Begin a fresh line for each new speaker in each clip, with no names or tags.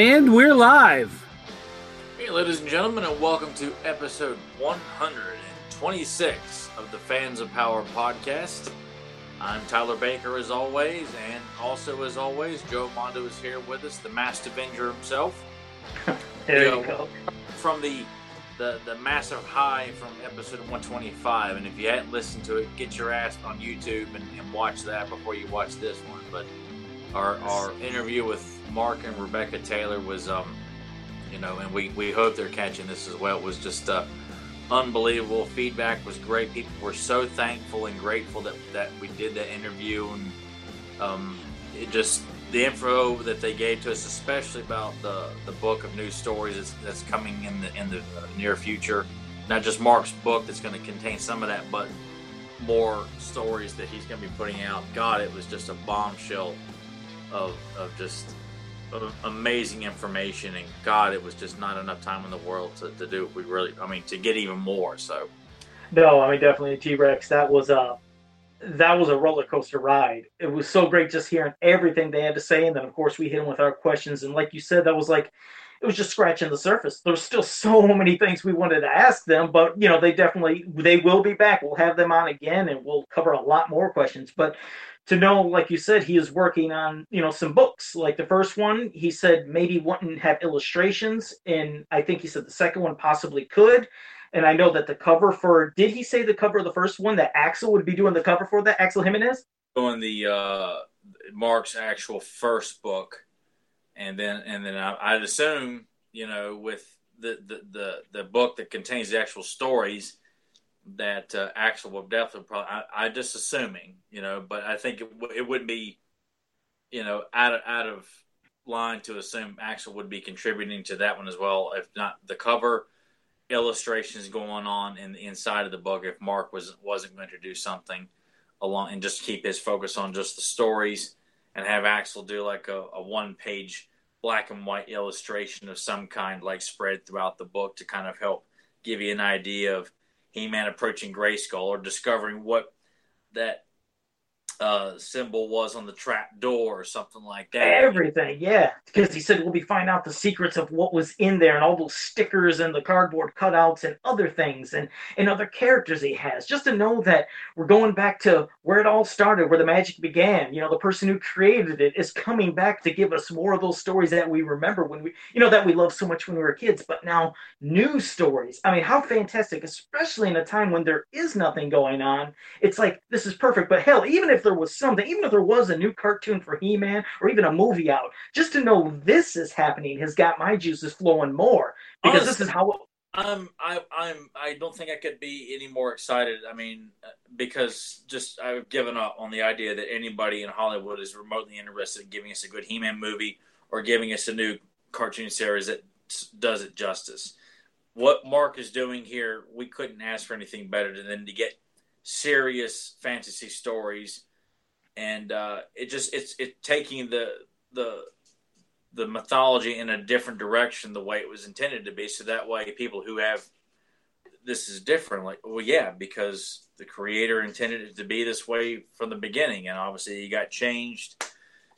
And we're live.
Hey, ladies and gentlemen, and welcome to episode 126 of the Fans of Power podcast. I'm Tyler Baker, as always, and also, as always, Joe Mondo is here with us, the Master Avenger himself.
there
you,
you go.
From the, the the massive high from episode 125, and if you hadn't listened to it, get your ass on YouTube and, and watch that before you watch this one. But our our interview with Mark and Rebecca Taylor was, um, you know, and we, we hope they're catching this as well. It was just uh, unbelievable. Feedback was great. People were so thankful and grateful that, that we did that interview. And um, it just, the info that they gave to us, especially about the, the book of news stories that's, that's coming in the, in the near future. Not just Mark's book that's going to contain some of that, but more stories that he's going to be putting out. God, it was just a bombshell of, of just amazing information and god it was just not enough time in the world to, to do it we really i mean to get even more so.
No i mean definitely t-rex that was a that was a roller coaster ride. It was so great just hearing everything they had to say and then of course we hit them with our questions and like you said that was like it was just scratching the surface. There's still so many things we wanted to ask them but you know they definitely they will be back. We'll have them on again and we'll cover a lot more questions but to know, like you said, he is working on, you know, some books. Like the first one, he said maybe wouldn't have illustrations, and I think he said the second one possibly could. And I know that the cover for did he say the cover of the first one that Axel would be doing the cover for that Axel Jimenez?
Doing the uh Mark's actual first book, and then and then I, I'd assume you know with the, the the the book that contains the actual stories that uh, Axel will definitely probably. I, I just assuming, you know, but I think it, w- it would be, you know, out of out of line to assume Axel would be contributing to that one as well. If not the cover illustrations going on in the inside of the book, if Mark was wasn't going to do something along and just keep his focus on just the stories and have Axel do like a, a one page black and white illustration of some kind, like spread throughout the book to kind of help give you an idea of he-Man approaching Grayskull or discovering what that uh, symbol was on the trap door or something like that.
Everything, yeah. Because he said we'll be finding out the secrets of what was in there and all those stickers and the cardboard cutouts and other things and, and other characters he has. Just to know that we're going back to where it all started, where the magic began. You know, the person who created it is coming back to give us more of those stories that we remember when we, you know, that we loved so much when we were kids, but now new stories. I mean, how fantastic, especially in a time when there is nothing going on. It's like, this is perfect. But hell, even if there was something, even if there was a new cartoon for He Man or even a movie out, just to know this is happening has got my juices flowing more because Honestly, this is how.
I'm I I'm I don't think I could be any more excited. I mean, because just I've given up on the idea that anybody in Hollywood is remotely interested in giving us a good He-Man movie or giving us a new cartoon series that does it justice. What Mark is doing here, we couldn't ask for anything better than to get serious fantasy stories and uh, it just it's it taking the the the mythology in a different direction the way it was intended to be. So that way people who have this is different like well yeah because the creator intended it to be this way from the beginning. And obviously it got changed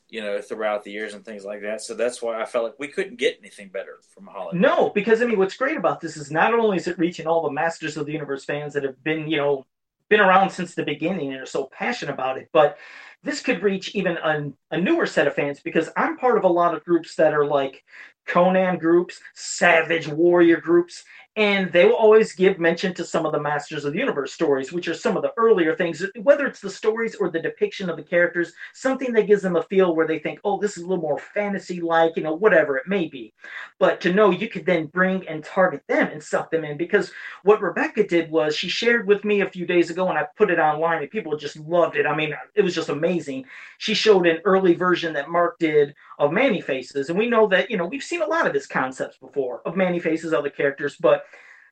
you know throughout the years and things like that. So that's why i felt like we couldn't get anything better from hollywood.
No because i mean what's great about this is not only is it reaching all the masters of the universe fans that have been you know been around since the beginning and are so passionate about it. But this could reach even a, a newer set of fans because I'm part of a lot of groups that are like Conan groups, Savage Warrior groups, and they will always give mention to some of the Masters of the Universe stories, which are some of the earlier things, whether it's the stories or the depiction of the characters, something that gives them a feel where they think, oh, this is a little more fantasy like, you know, whatever it may be. But to know you could then bring and target them and suck them in, because what Rebecca did was she shared with me a few days ago, and I put it online, and people just loved it. I mean, it was just amazing. She showed an early version that Mark did of Man-E-Faces, and we know that, you know, we've seen a lot of his concepts before of Man-E-Faces, other characters, but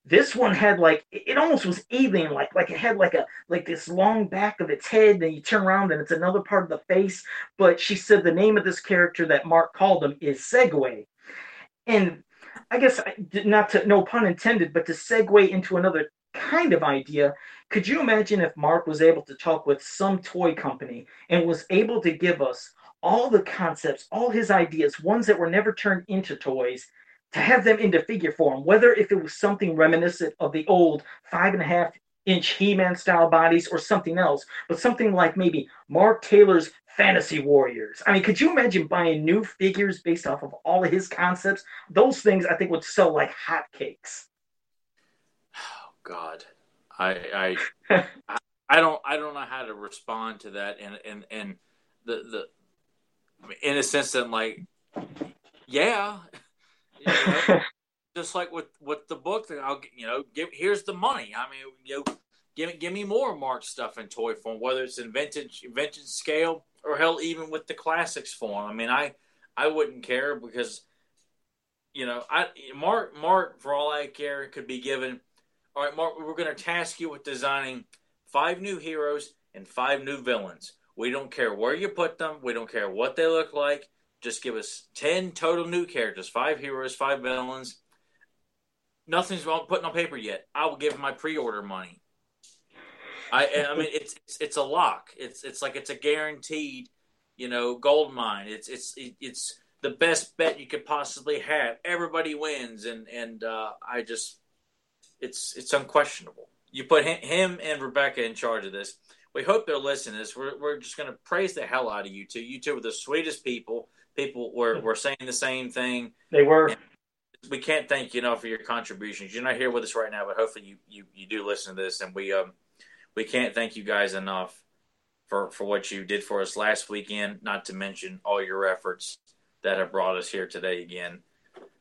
this one had like it almost was alien like like it had like a like this long back of its head and you turn around and it's another part of the face but she said the name of this character that mark called him is segway. And i guess not to no pun intended but to segue into another kind of idea could you imagine if mark was able to talk with some toy company and was able to give us all the concepts, all his ideas, ones that were never turned into toys, to have them into figure form, whether if it was something reminiscent of the old five and a half inch He-Man style bodies or something else, but something like maybe Mark Taylor's Fantasy Warriors. I mean, could you imagine buying new figures based off of all of his concepts? Those things I think would sell like hotcakes.
Oh God, I I I don't I don't know how to respond to that, and and and the the in a sense that I'm like, yeah, you know, just like with with the book that I'll you know give here's the money. I mean, you know, give give me more Mark stuff in toy form, whether it's in vintage vintage scale or hell even with the classics form. I mean, I I wouldn't care because you know I Mark Mark for all I care could be given. All right, Mark, we're going to task you with designing five new heroes and five new villains. We don't care where you put them. We don't care what they look like. Just give us 10 total new characters, five heroes, five villains. Nothing's wrong putting on paper yet. I will give my pre-order money. I I mean it's it's, it's a lock. It's it's like it's a guaranteed, you know, gold mine. It's it's it's the best bet you could possibly have. Everybody wins and and uh, I just it's it's unquestionable. You put him and Rebecca in charge of this. We hope they're listening to this. We're, we're just going to praise the hell out of you two. You two are the sweetest people. People were, were saying the same thing.
They were. And
we can't thank you enough for your contributions. You're not here with us right now, but hopefully you, you, you do listen to this. And we um we can't thank you guys enough for, for what you did for us last weekend, not to mention all your efforts that have brought us here today again.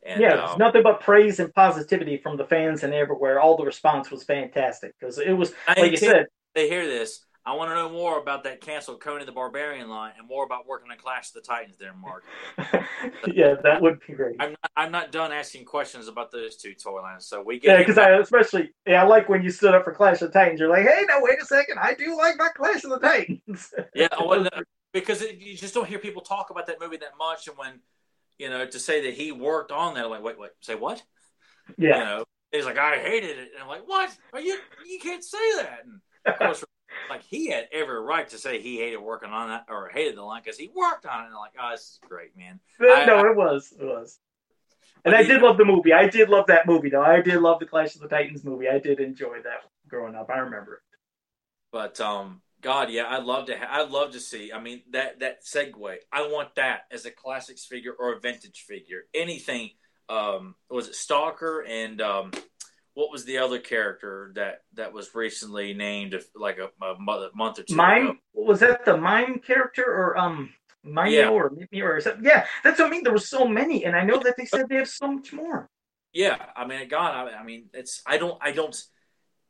And, yeah, it's um, nothing but praise and positivity from the fans and everywhere. All the response was fantastic because it was, like you said,
they hear this. I want to know more about that canceled Conan the Barbarian line and more about working on Clash of the Titans there, Mark.
yeah, that would be great.
I'm not, I'm not done asking questions about those two toy lines, so we
get. Yeah, because I especially yeah I like when you stood up for Clash of the Titans. You're like, hey, no, wait a second, I do like my Clash of the Titans.
yeah, well, because it, you just don't hear people talk about that movie that much, and when you know to say that he worked on that, I'm like, wait, wait, say what?
Yeah.
You know, he's like, I hated it, and I'm like, what? Are you you can't say that. And of course like he had every right to say he hated working on that or hated the line because he worked on it. And like, oh, this is great, man.
no, I, it was, it was. And I did love the movie. I did love that movie, though. I did love the Clash of the Titans movie. I did enjoy that growing up. I remember it.
But um, God, yeah, I'd love to. Ha- I'd love to see. I mean, that that segue. I want that as a classics figure or a vintage figure. Anything. Um, was it Stalker and um, what was the other character that that was recently named like a, a month or two
mime
ago?
was that the mime character or um mime yeah. or or something? yeah that's what i mean there were so many and i know that they said they have so much more
yeah i mean god i, I mean it's i don't i don't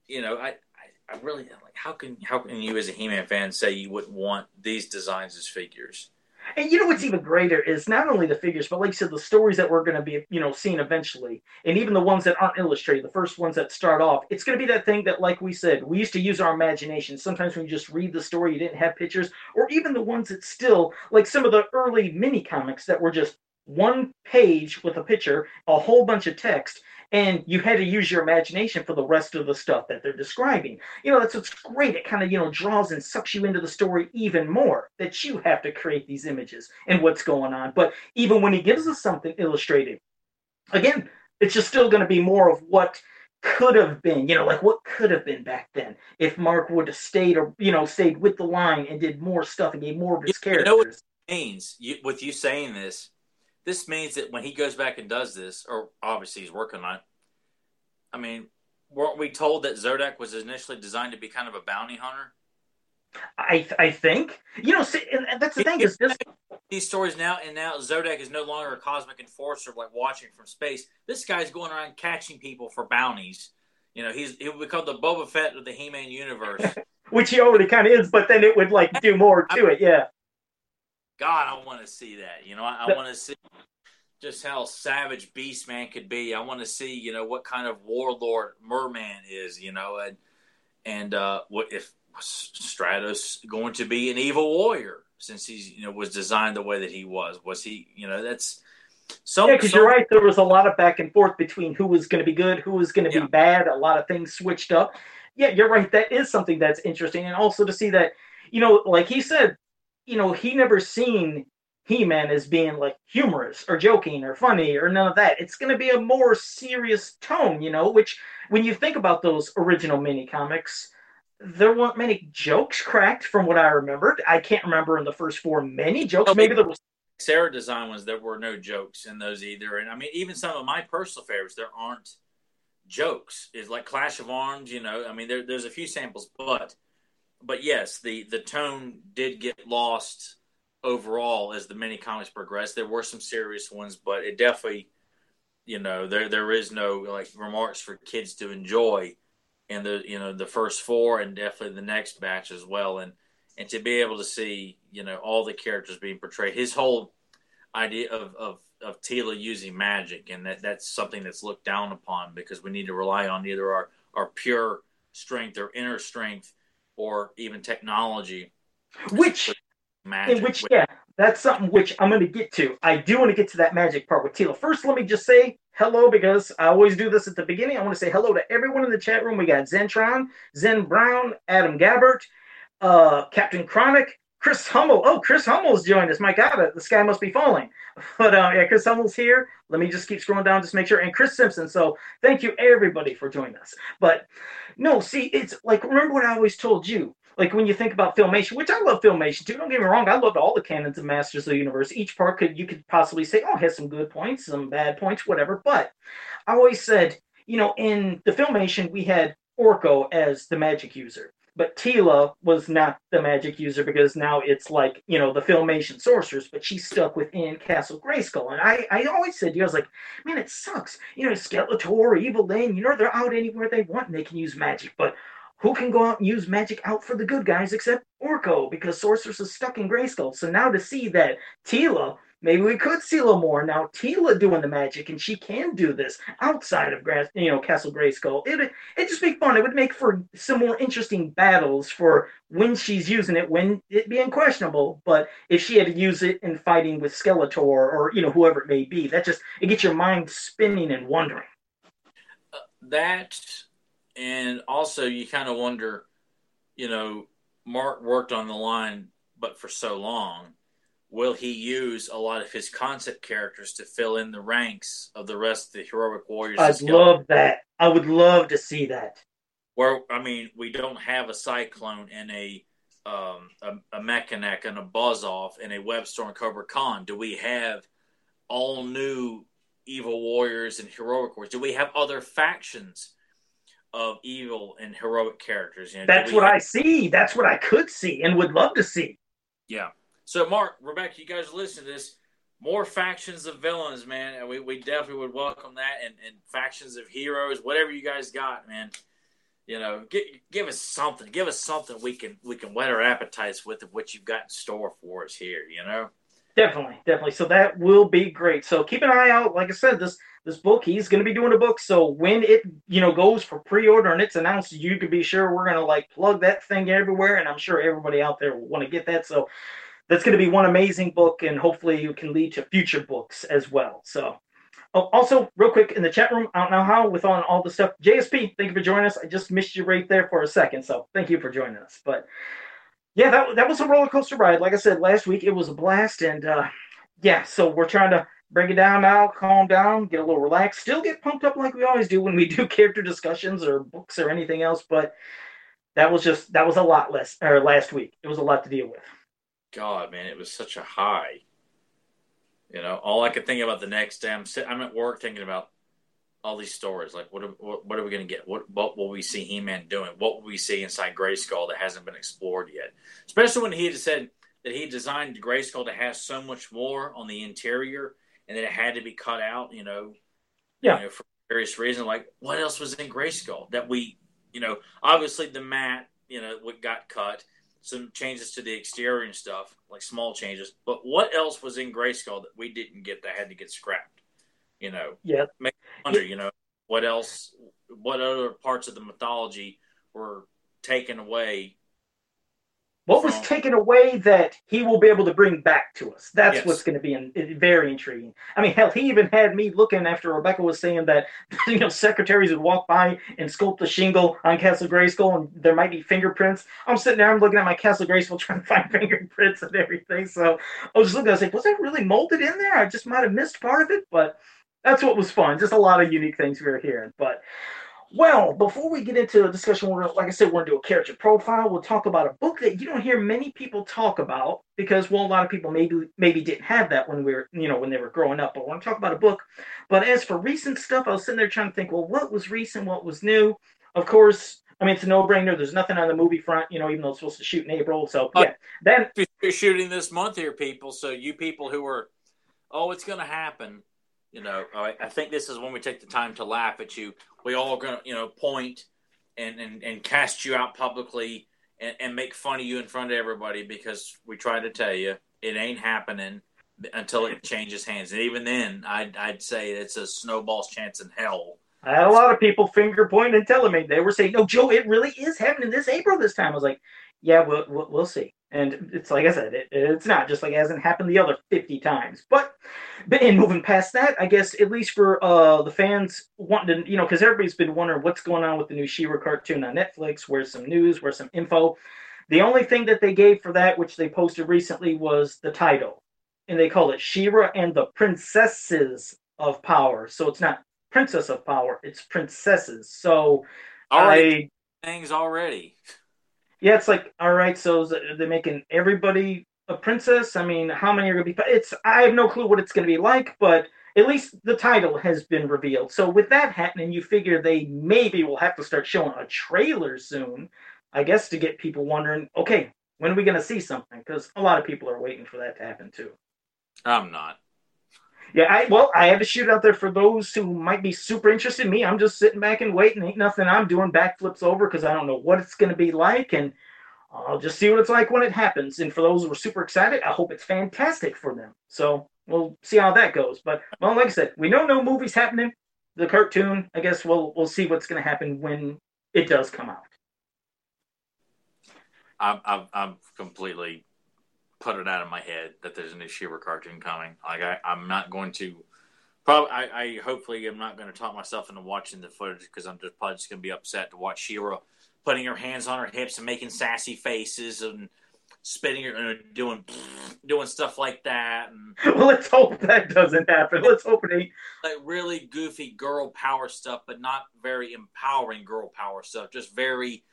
you know i I, I really like how can how can you as a He-Man fan say you wouldn't want these designs as figures?
And you know what's even greater is not only the figures, but like I said, the stories that we're going to be, you know, seeing eventually, and even the ones that aren't illustrated, the first ones that start off, it's going to be that thing that, like we said, we used to use our imagination. Sometimes when you just read the story, you didn't have pictures, or even the ones that still, like some of the early mini comics that were just one page with a picture, a whole bunch of text, and you had to use your imagination for the rest of the stuff that they're describing. You know, that's what's great. It kind of, you know, draws and sucks you into the story even more that you have to create these images and what's going on. But even when he gives us something illustrated, again, it's just still going to be more of what could have been, you know, like what could have been back then if Mark would have stayed or, you know, stayed with the line and did more stuff and gave more of his you, characters. You know what it
means you, with you saying this this means that when he goes back and does this, or obviously he's working on it. I mean, weren't we told that Zodak was initially designed to be kind of a bounty hunter?
I I think you know, see, and that's the thing is this
these stories now and now Zodak is no longer a cosmic enforcer like watching from space. This guy's going around catching people for bounties. You know, he's he'll become the Boba Fett of the He-Man universe,
which he already kind of is. But then it would like do more to I, it, yeah.
God, I want to see that. You know, I, I want to see just how savage Beastman could be. I want to see, you know, what kind of warlord Merman is, you know, and and uh, what if Stratos going to be an evil warrior since he's you know was designed the way that he was? Was he, you know, that's
so yeah, because you're right. There was a lot of back and forth between who was going to be good, who was going to yeah. be bad. A lot of things switched up. Yeah, you're right. That is something that's interesting, and also to see that, you know, like he said, you know, he never seen He-Man as being like humorous or joking or funny or none of that. It's going to be a more serious tone, you know, which when you think about those original mini comics, there weren't many jokes cracked from what I remembered. I can't remember in the first four many jokes. Maybe there was
Sarah design ones there were no jokes in those either. And I mean even some of my personal favorites there aren't jokes. Is like Clash of Arms, you know. I mean there, there's a few samples, but but yes, the the tone did get lost overall as the mini comics progressed. There were some serious ones, but it definitely, you know, there there is no like remarks for kids to enjoy in the you know the first four and definitely the next batch as well. And and to be able to see you know all the characters being portrayed, his whole idea of of of Teela using magic, and that that's something that's looked down upon because we need to rely on either our our pure strength or inner strength or even technology.
Which magic. In which, yeah, that's something which I'm going to get to. I do want to get to that magic part with Teela. First, let me just say hello because I always do this at the beginning. I want to say hello to everyone in the chat room. We got Zentron, Zen Brown, Adam Gabbert, uh, Captain Chronic, Chris Hummel. Oh, Chris Hummel's joined us. My God, the sky must be falling. But uh, yeah, Chris Hummel's here. Let me just keep scrolling down just make sure. And Chris Simpson. So thank you everybody for joining us. But no, see, it's like remember what I always told you like when you think about filmation, which I love filmation too. Don't get me wrong, I loved all the canons of Masters of the Universe. Each part could you could possibly say, oh, has some good points, some bad points, whatever. But I always said, you know, in the filmation we had Orko as the magic user. But Teela was not the magic user because now it's like, you know, the filmation sorcerers, but she's stuck within Castle Grayskull. And I, I always said, to you I was like, man, it sucks. You know, Skeletor, Evil-Lyn, you know, they're out anywhere they want and they can use magic. But who can go out and use magic out for the good guys except Orko because Sorceress is stuck in Grayskull. So now to see that Teela, maybe we could see a little more. Now Teela doing the magic and she can do this outside of Grass, you know, Castle Grayskull. It it just be fun. It would make for some more interesting battles for when she's using it, when it being questionable. But if she had to use it in fighting with Skeletor or you know whoever it may be, that just it gets your mind spinning and wondering.
Uh, that and also you kind of wonder, you know, Mark worked on the line, but for so long, will he use a lot of his concept characters to fill in the ranks of the rest of the heroic warriors?
I'd love that. I would love to see that.
Where I mean, we don't have a Sy-Klone and a um, a, a and a Buzz-Off and a Webstor and Cobra Khan. Do we have all new evil warriors and heroic warriors? Do we have other factions? of evil and heroic characters.
You know, That's what have... I see. That's what I could see and would love to see.
Yeah. So, Mark, Rebecca, you guys listen to this. More factions of villains, man. And we, we definitely would welcome that. And, and factions of heroes, whatever you guys got, man. You know, give, give us something. Give us something we can we can whet our appetites with of what you've got in store for us here. You know.
Definitely, definitely. So that will be great. So keep an eye out. Like I said, this this book. He's going to be doing a book. So when it, you know, goes for pre-order and it's announced, you can be sure we're going to like plug that thing everywhere. And I'm sure everybody out there will want to get that. So that's going to be one amazing book. And hopefully it can lead to future books as well. So oh, also real quick in the chat room, I don't know how with on all the stuff, JSP, thank you for joining us. I just missed you right there for a second. So thank you for joining us. But yeah, that, that was a roller coaster ride. Like I said, last week it was a blast. And uh, yeah, so we're trying to bring it down now, calm down, get a little relaxed, still get pumped up like we always do when we do character discussions or books or anything else. But that was just that was a lot less or last week. It was a lot to deal with.
God, man, it was such a high. You know, all I could think about the next day, I'm sitting, I'm at work thinking about all these stories. Like, what are, what, what are we going to get? What what will we see He-Man doing? What will we see inside Grayskull that hasn't been explored yet? Especially when he had said that he designed Grayskull to have so much more on the interior and that it had to be cut out, you know,
yeah, you
know, for various reasons. Like what else was in Grayskull that we, you know, obviously the mat, you know, what got cut, some changes to the exterior and stuff, like small changes. But what else was in Grayskull that we didn't get that had to get scrapped? You know,
yeah,
make wonder, you know, what else, what other parts of the mythology were taken away
what was taken away that he will be able to bring back to us? That's
Yes.
what's going to be in, in- very intriguing. I mean, hell, he even had me looking after Rebecca was saying that you know secretaries would walk by and sculpt a shingle on Castle Grayskull, and there might be fingerprints. I'm sitting there, I'm looking at my Castle Grayskull trying to find fingerprints and everything. So I was just looking, I was like, was that really molded in there? I just might have missed part of it, but that's what was fun. Just a lot of unique things we were hearing, but. Well, before we get into a discussion, we're gonna, like I said, we're gonna do a character profile. We'll talk about a book that you don't hear many people talk about because, well, a lot of people maybe maybe didn't have that when we were, you know, when they were growing up. But we're gonna talk about a book. But as for recent stuff, I was sitting there trying to think, well, what was recent, what was new? Of course, I mean, it's a no-brainer. There's nothing on the movie front, you know, even though it's supposed to shoot in April. So oh, yeah, then
We're shooting this month here, people. So you people who are, oh, it's going to happen. You know, I, I think this is when we take the time to laugh at you. We all to, you know, point and, and, and cast you out publicly and, and make fun of you in front of everybody because we try to tell you it ain't happening until it changes hands. And even then, I'd, I'd say it's a snowball's chance in hell.
I had a lot of people finger pointing and telling me they were saying, "No, Joe, it really is happening this April this time." I was like, "Yeah, we'll we'll, we'll see." And it's like I said, it, it's not just like it hasn't happened the other fifty times. But, but in moving past that, I guess at least for uh the fans wanting to, you know, because everybody's been wondering what's going on with the new She-Ra cartoon on Netflix. Where's some news? Where's some info? The only thing that they gave for that, which they posted recently, was the title, and they call it She-Ra and the Princesses of Power. So it's not Princess of Power, it's princesses. So
all right,
I
things already.
yeah, it's like all right. So they're making everybody a princess. I mean, how many are gonna be? It's I have no clue what it's gonna be like, but at least the title has been revealed. So with that happening, you figure they maybe will have to start showing a trailer soon. I guess to get people wondering, okay, when are we gonna see something? Because a lot of people are waiting for that to happen too.
I'm not.
Yeah, I well, I have to shoot out there for those who might be super interested. In me, I'm just sitting back and waiting. Ain't nothing I'm doing backflips over because I don't know what it's going to be like, and I'll just see what it's like when it happens. And for those who are super excited, I hope it's fantastic for them. So we'll see how that goes. But well, like I said, we know no movies happening. The cartoon, I guess we'll we'll see what's going to happen when it does come out.
I'm, I'm, I'm completely put it out of my head that there's a new She-Ra cartoon coming. Like I, I'm not going to. Probably, I, I hopefully am not going to talk myself into watching the footage because I'm just probably just going to be upset to watch She-Ra putting her hands on her hips and making sassy faces and spitting her and doing doing stuff like that and
well, let's hope that doesn't happen. Let's hope it ain't.
like really goofy girl power stuff, but not very empowering girl power stuff. Just very,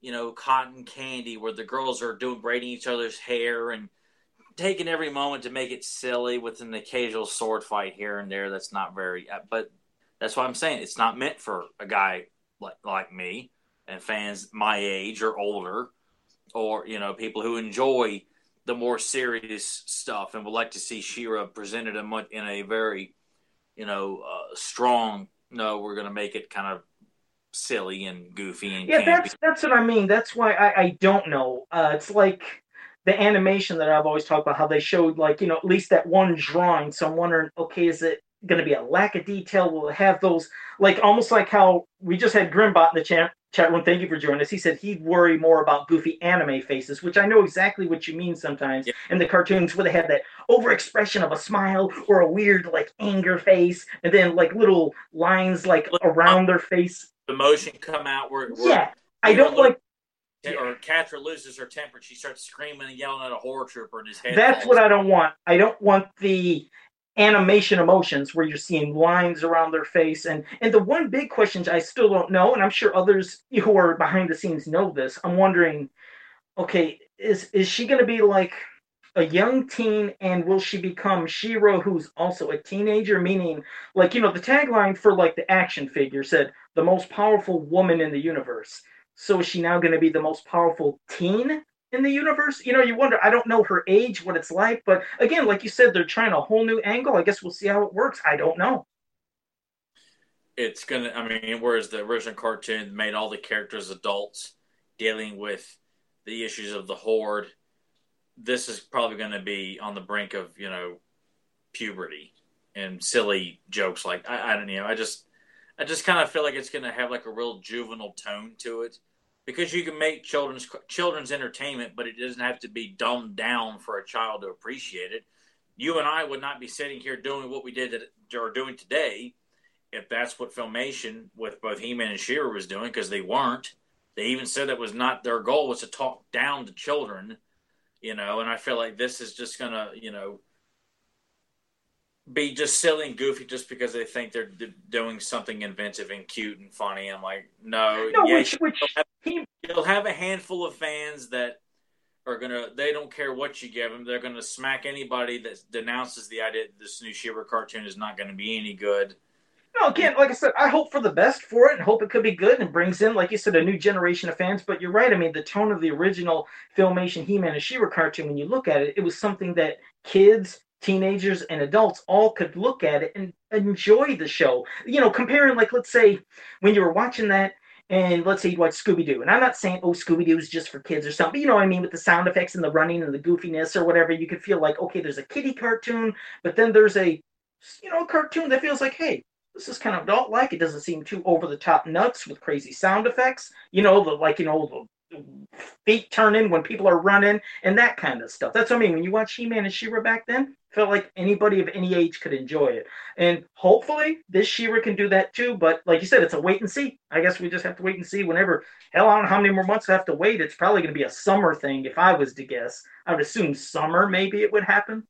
you know, cotton candy where the girls are doing braiding each other's hair and taking every moment to make it silly with an occasional sword fight here and there. That's not very, uh, but that's what I'm saying. It's not meant for a guy like like me and fans my age or older, or you know, people who enjoy the more serious stuff and would like to see She-Ra presented in, a very you know, uh, strong. No, we're going to make it kind of silly and goofy and
Yeah,
campy.
that's that's what I mean. That's why I, I don't know. Uh, it's like the animation that I've always talked about, how they showed like you know at least that one drawing. So I'm wondering, okay, is it going to be a lack of detail? Will it have those like almost like how we just had Grimbot in the chat chat room? Thank you for joining us. He said he'd worry more about goofy anime faces, which I know exactly what you mean sometimes
Yeah.
in the cartoons where they have that overexpression of a smile or a weird like anger face, and then like little lines like around their face.
The motion come out where, where
Yeah, I don't like.
or Catra loses her temper. and She starts screaming and yelling at a Horde trooper, and his head.
That's what I don't want. I don't want the animation emotions where you're seeing lines around their face and and the one big question I still don't know and I'm sure others who are behind the scenes know this. I'm wondering okay, is is she going to be like a young teen and will she become She-Ra who's also a teenager meaning like you know the tagline for like the action figure said the most powerful woman in the universe. So is she now going to be the most powerful teen in the universe. You know, you wonder. I don't know her age, what it's like, but again, like you said, they're trying a whole new angle. I guess we'll see how it works. I don't know.
It's gonna. I mean, whereas the original cartoon made all the characters adults dealing with the issues of the horde, this is probably going to be on the brink of you know puberty and silly jokes like I, I don't know. I just I just kind of feel like it's going to have like a real juvenile tone to it. because you can make children's children's entertainment, but it doesn't have to be dumbed down for a child to appreciate it. You and I would not be sitting here doing what we did or doing today if that's what Filmation with both He-Man and She-Ra was doing, because they weren't. They even said that was not their goal was to talk down to children, you know. And I feel like this is just gonna, you know, be just silly and goofy just because they think they're doing something inventive and cute and funny. I'm like, no,
no yeah, which, which
you'll, have, you'll have a handful of fans that are gonna they don't care what you give them. They're gonna smack anybody that denounces the idea that this new She-Ra cartoon is not going to be any good.
No, again, like I said, I hope for the best for it and hope it could be good and brings in, like you said, a new generation of fans. But you're right. I mean, the tone of the original Filmation He-Man and She-Ra cartoon, when you look at it, it was something that kids, teenagers, and adults all could look at it and enjoy the show. You know, comparing, like, let's say when you were watching that and let's say you watch Scooby Doo, and I'm not saying oh Scooby Doo is just for kids or something, but you know what I mean with the sound effects and the running and the goofiness or whatever, you could feel like okay, there's a kiddie cartoon, but then there's a you know a cartoon that feels like hey, this is kind of adult like. It doesn't seem too over the top nuts with crazy sound effects. You know, the like you know feet turning when people are running and that kind of stuff. That's what I mean. When you watch He-Man and She-Ra back then, felt like anybody of any age could enjoy it. And hopefully this She-Ra can do that too. But like you said, it's a wait and see. I guess we just have to wait and see. Whenever hell, I don't know how many more months I have to wait. It's probably going to be a summer thing if I was to guess. I would assume summer maybe it would happen.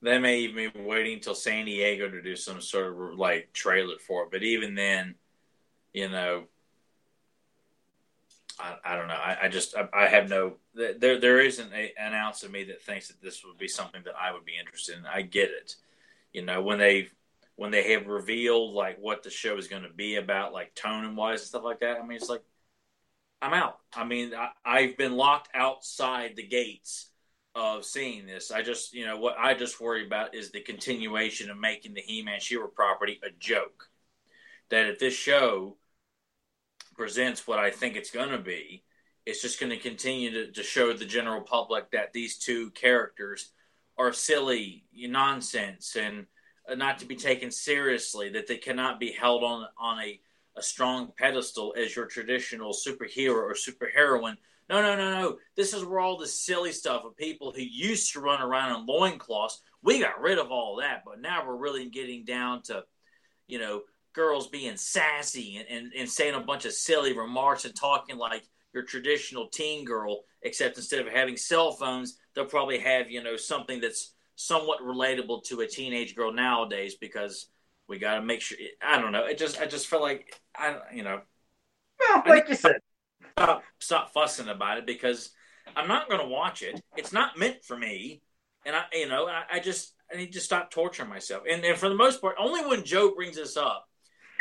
They may even be waiting until San Diego to do some sort of like trailer for it. But even then, you know, I, I don't know. I, I just I, I, have no there there isn't a, an ounce of me that thinks that this would be something that I would be interested in. I get it. You know, when they when they have revealed like what the show is going to be about, like tone and wise and stuff like that. I mean, it's like I'm out. I mean, I, I've been locked outside the gates of seeing this. I just, you know, what I just worry about is the continuation of making the He-Man She-Ra property a joke. That if this show presents what I think it's going to be, it's just going to continue to, show the general public that these two characters are silly nonsense and uh, not to be taken seriously. That they cannot be held on on a a strong pedestal as your traditional superhero or superheroine no, no, no, no. This is where all the silly stuff of people who used to run around in loincloths, we got rid of all that. But now we're really getting down to, you know, girls being sassy and, and, and saying a bunch of silly remarks and talking like your traditional teen girl, except instead of having cell phones, they'll probably have, you know, something that's somewhat relatable to a teenage girl nowadays because we got to make sure. I don't know. It just, I just felt like, I, you know.
Well, like you said,
stop stop fussing about it because I'm not going to watch it. It's not meant for me, and I you know I, I just I need to stop torturing myself. And and for the most part, only when Joe brings this up,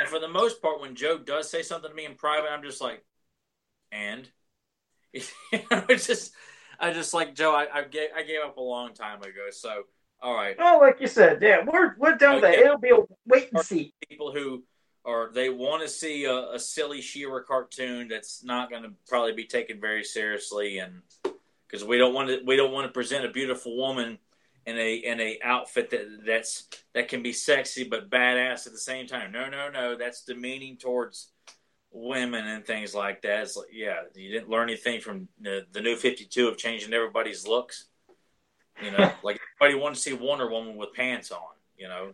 and for the most part, when Joe does say something to me in private, I'm just like, and it's just I just like Joe. I, I gave I gave up a long time ago. So all right.
Well, like you said, yeah, we're we're done with that. It'll be a wait and see.
People who or they want to see a, a silly She-Ra cartoon that's not going to probably be taken very seriously, and because we don't want to, we don't want to present a beautiful woman in a in a outfit that that's that can be sexy but badass at the same time. No, no, no, that's demeaning towards women and things like that. It's like, yeah, you didn't learn anything from the, the new Fifty Two of changing everybody's looks. You know, like everybody wanted to see Wonder Woman with pants on. You know.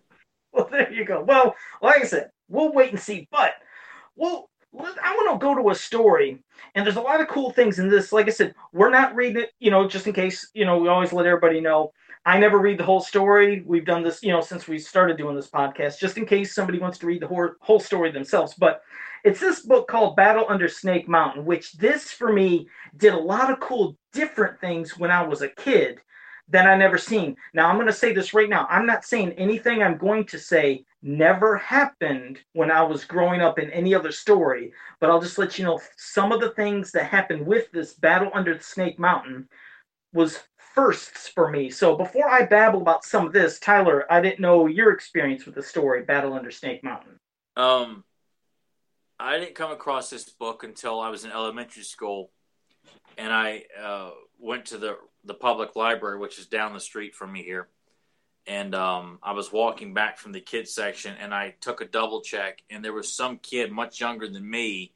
Well, there you go. Well, like I said, we'll wait and see. But well, I want to go to a story, and there's a lot of cool things in this. Like I said, we're not reading it, you know, just in case. You know, we always let everybody know. I never read the whole story. We've done this, you know, since we started doing this podcast, just in case somebody wants to read the whole, whole story themselves. But it's this book called Battle Under Snake Mountain, which this for me did a lot of cool different things when I was a kid that I never seen. Now I'm going to say this right now. I'm not saying anything I'm going to say never happened when I was growing up in any other story, but I'll just let you know some of the things that happened with this battle under Snake Mountain was firsts for me. So before I babble about some of this, Tyler, I didn't know your experience with the story Battle Under Snake Mountain.
Um I didn't come across this book until I was in elementary school and I uh, went to the the public library which is down the street from me here and um, I was walking back from the kids section, and I took a double check, and there was some kid much younger than me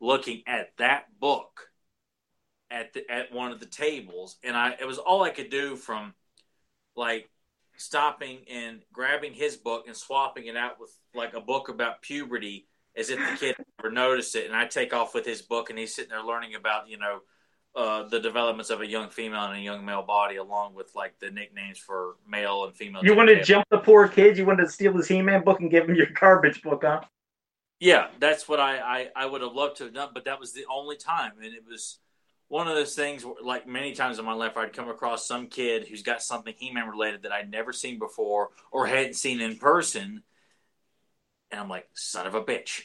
looking at that book at the, at one of the tables, and I it was all I could do from like stopping and grabbing his book and swapping it out with like a book about puberty as if the kid never noticed it. And I take off with his book, and he's sitting there learning about you know uh, the developments of a young female and a young male body, along with like the nicknames for male and female.
You want to jump the poor kid? You want to steal his He-Man book and give him your garbage book, huh?
Yeah, that's what I, I, I would have loved to have done, but that was the only time, and it was one of those things. Where, like many times in my life, I'd come across some kid who's got something He-Man related that I'd never seen before or hadn't seen in person, and I'm like, son of a bitch,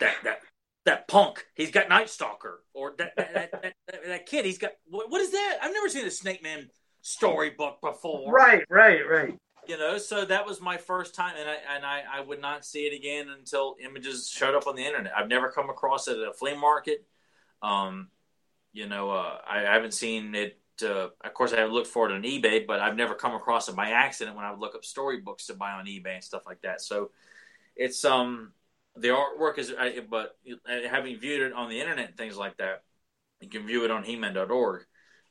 that that that punk, he's got Night Stalker, or that that, that, that, that kid, he's got what, what is that? I've never seen a Snake Man storybook before.
Right, right, right.
You know, so that was my first time, and I and I, I would not see it again until images showed up on the internet. I've never come across it at a flea market. Um, you know, uh, I, I haven't seen it. Uh, of course, I haven't looked for it on eBay, but I've never come across it by accident when I would look up storybooks to buy on eBay and stuff like that. So, it's um the artwork is, but having viewed it on the internet and things like that, you can view it on He-Man.org.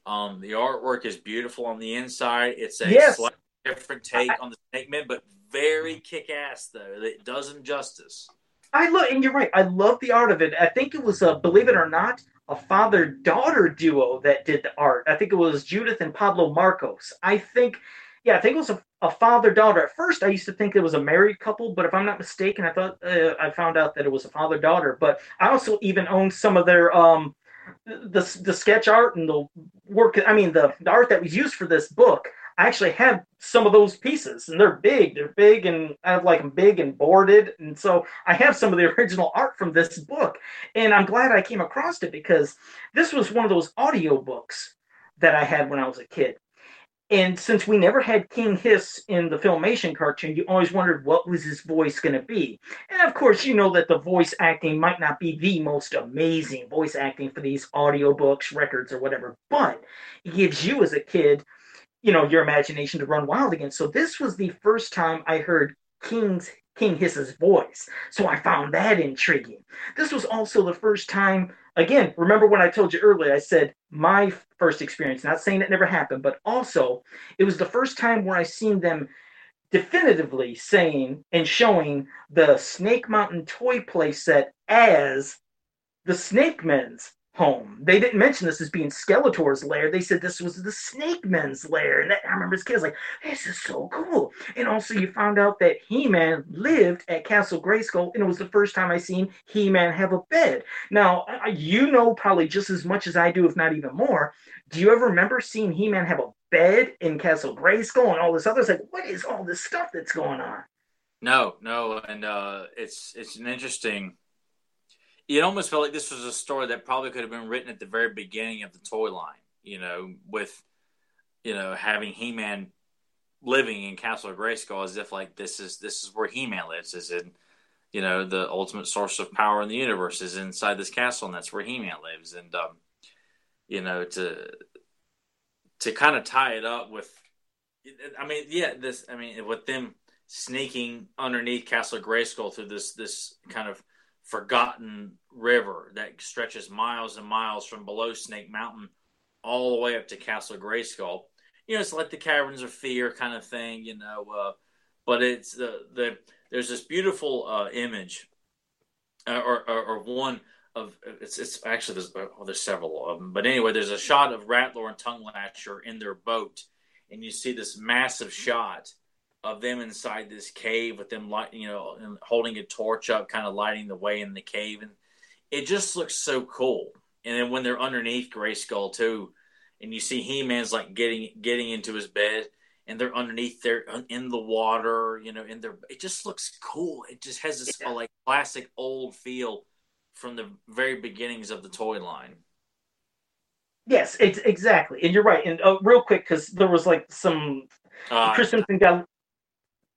Um, the artwork is beautiful on the inside. It's a
yes.
slightly different take on the Snake Man, but very kick-ass though. It does him justice.
I love, and you're right. I love the art of it. I think it was, a, believe it or not, a father-daughter duo that did the art. I think it was Judith and Pablo Marcos. I think yeah, I think it was a, a father daughter. At first, I used to think it was a married couple, but if I'm not mistaken, I thought uh, I found out that it was a father daughter. But I also even own some of their um the the sketch art and the work. I mean, the, the art that was used for this book. I actually have some of those pieces, and they're big. They're big, and I have like big and boarded, and so I have some of the original art from this book. And I'm glad I came across it because this was one of those audio books that I had when I was a kid. And since we never had King Hiss in the Filmation cartoon, you always wondered what was his voice going to be. And of course, you know that the voice acting might not be the most amazing voice acting for these audiobooks, records, or whatever, but it gives you as a kid, you know, your imagination to run wild again. So this was the first time I heard King's King Hiss's voice. So I found that intriguing. This was also the first time, again, remember when I told you earlier, I said my first experience, not saying it never happened, but also it was the first time where I seen them definitively saying and showing the Snake Mountain toy playset as the Snake Men's home. They didn't mention this as being Skeletor's lair. They said this was the Snake Men's lair. And that, I remember as kids like, this is so cool. And also you found out that He-Man lived at Castle Grayskull, and it was the first time I seen He-Man have a bed. Now, you know probably just as much as I do, if not even more. Do you ever remember seeing He-Man have a bed in Castle Grayskull and all this other? It's like, what is all this stuff that's going on?
No, no, and uh, it's it's an interesting it almost felt like this was a story that probably could have been written at the very beginning of the toy line, you know, with, you know, having He Man living in Castle Grayskull as if like this is this is where He Man lives, is in, you know, the ultimate source of power in the universe is inside this castle, and that's where He Man lives, and um, you know, to to kind of tie it up with, I mean, yeah, this, I mean, with them sneaking underneath Castle Grayskull through this this kind of forgotten river that stretches miles and miles from below Snake Mountain all the way up to Castle Grayskull. You know, it's like the Caverns of Fear kind of thing, you know. Uh, but it's the the there's this beautiful uh, image, uh, or, or, or one of it's it's actually there's well, there's several of them, but anyway, there's a shot of Rattlor and Tung Lashor in their boat, and you see this massive shot of them inside this cave with them light, you know, and holding a torch up, kind of lighting the way in the cave, and it just looks so cool. And then when they're underneath Grayskull too, and you see He Man's like getting getting into his bed, and they're underneath there in the water, you know, in their it just looks cool. It just has this yeah. like classic old feel from the very beginnings of the toy line.
Yes, it's exactly, and you're right. And uh, real quick, because there was like some uh, Chris Simpson got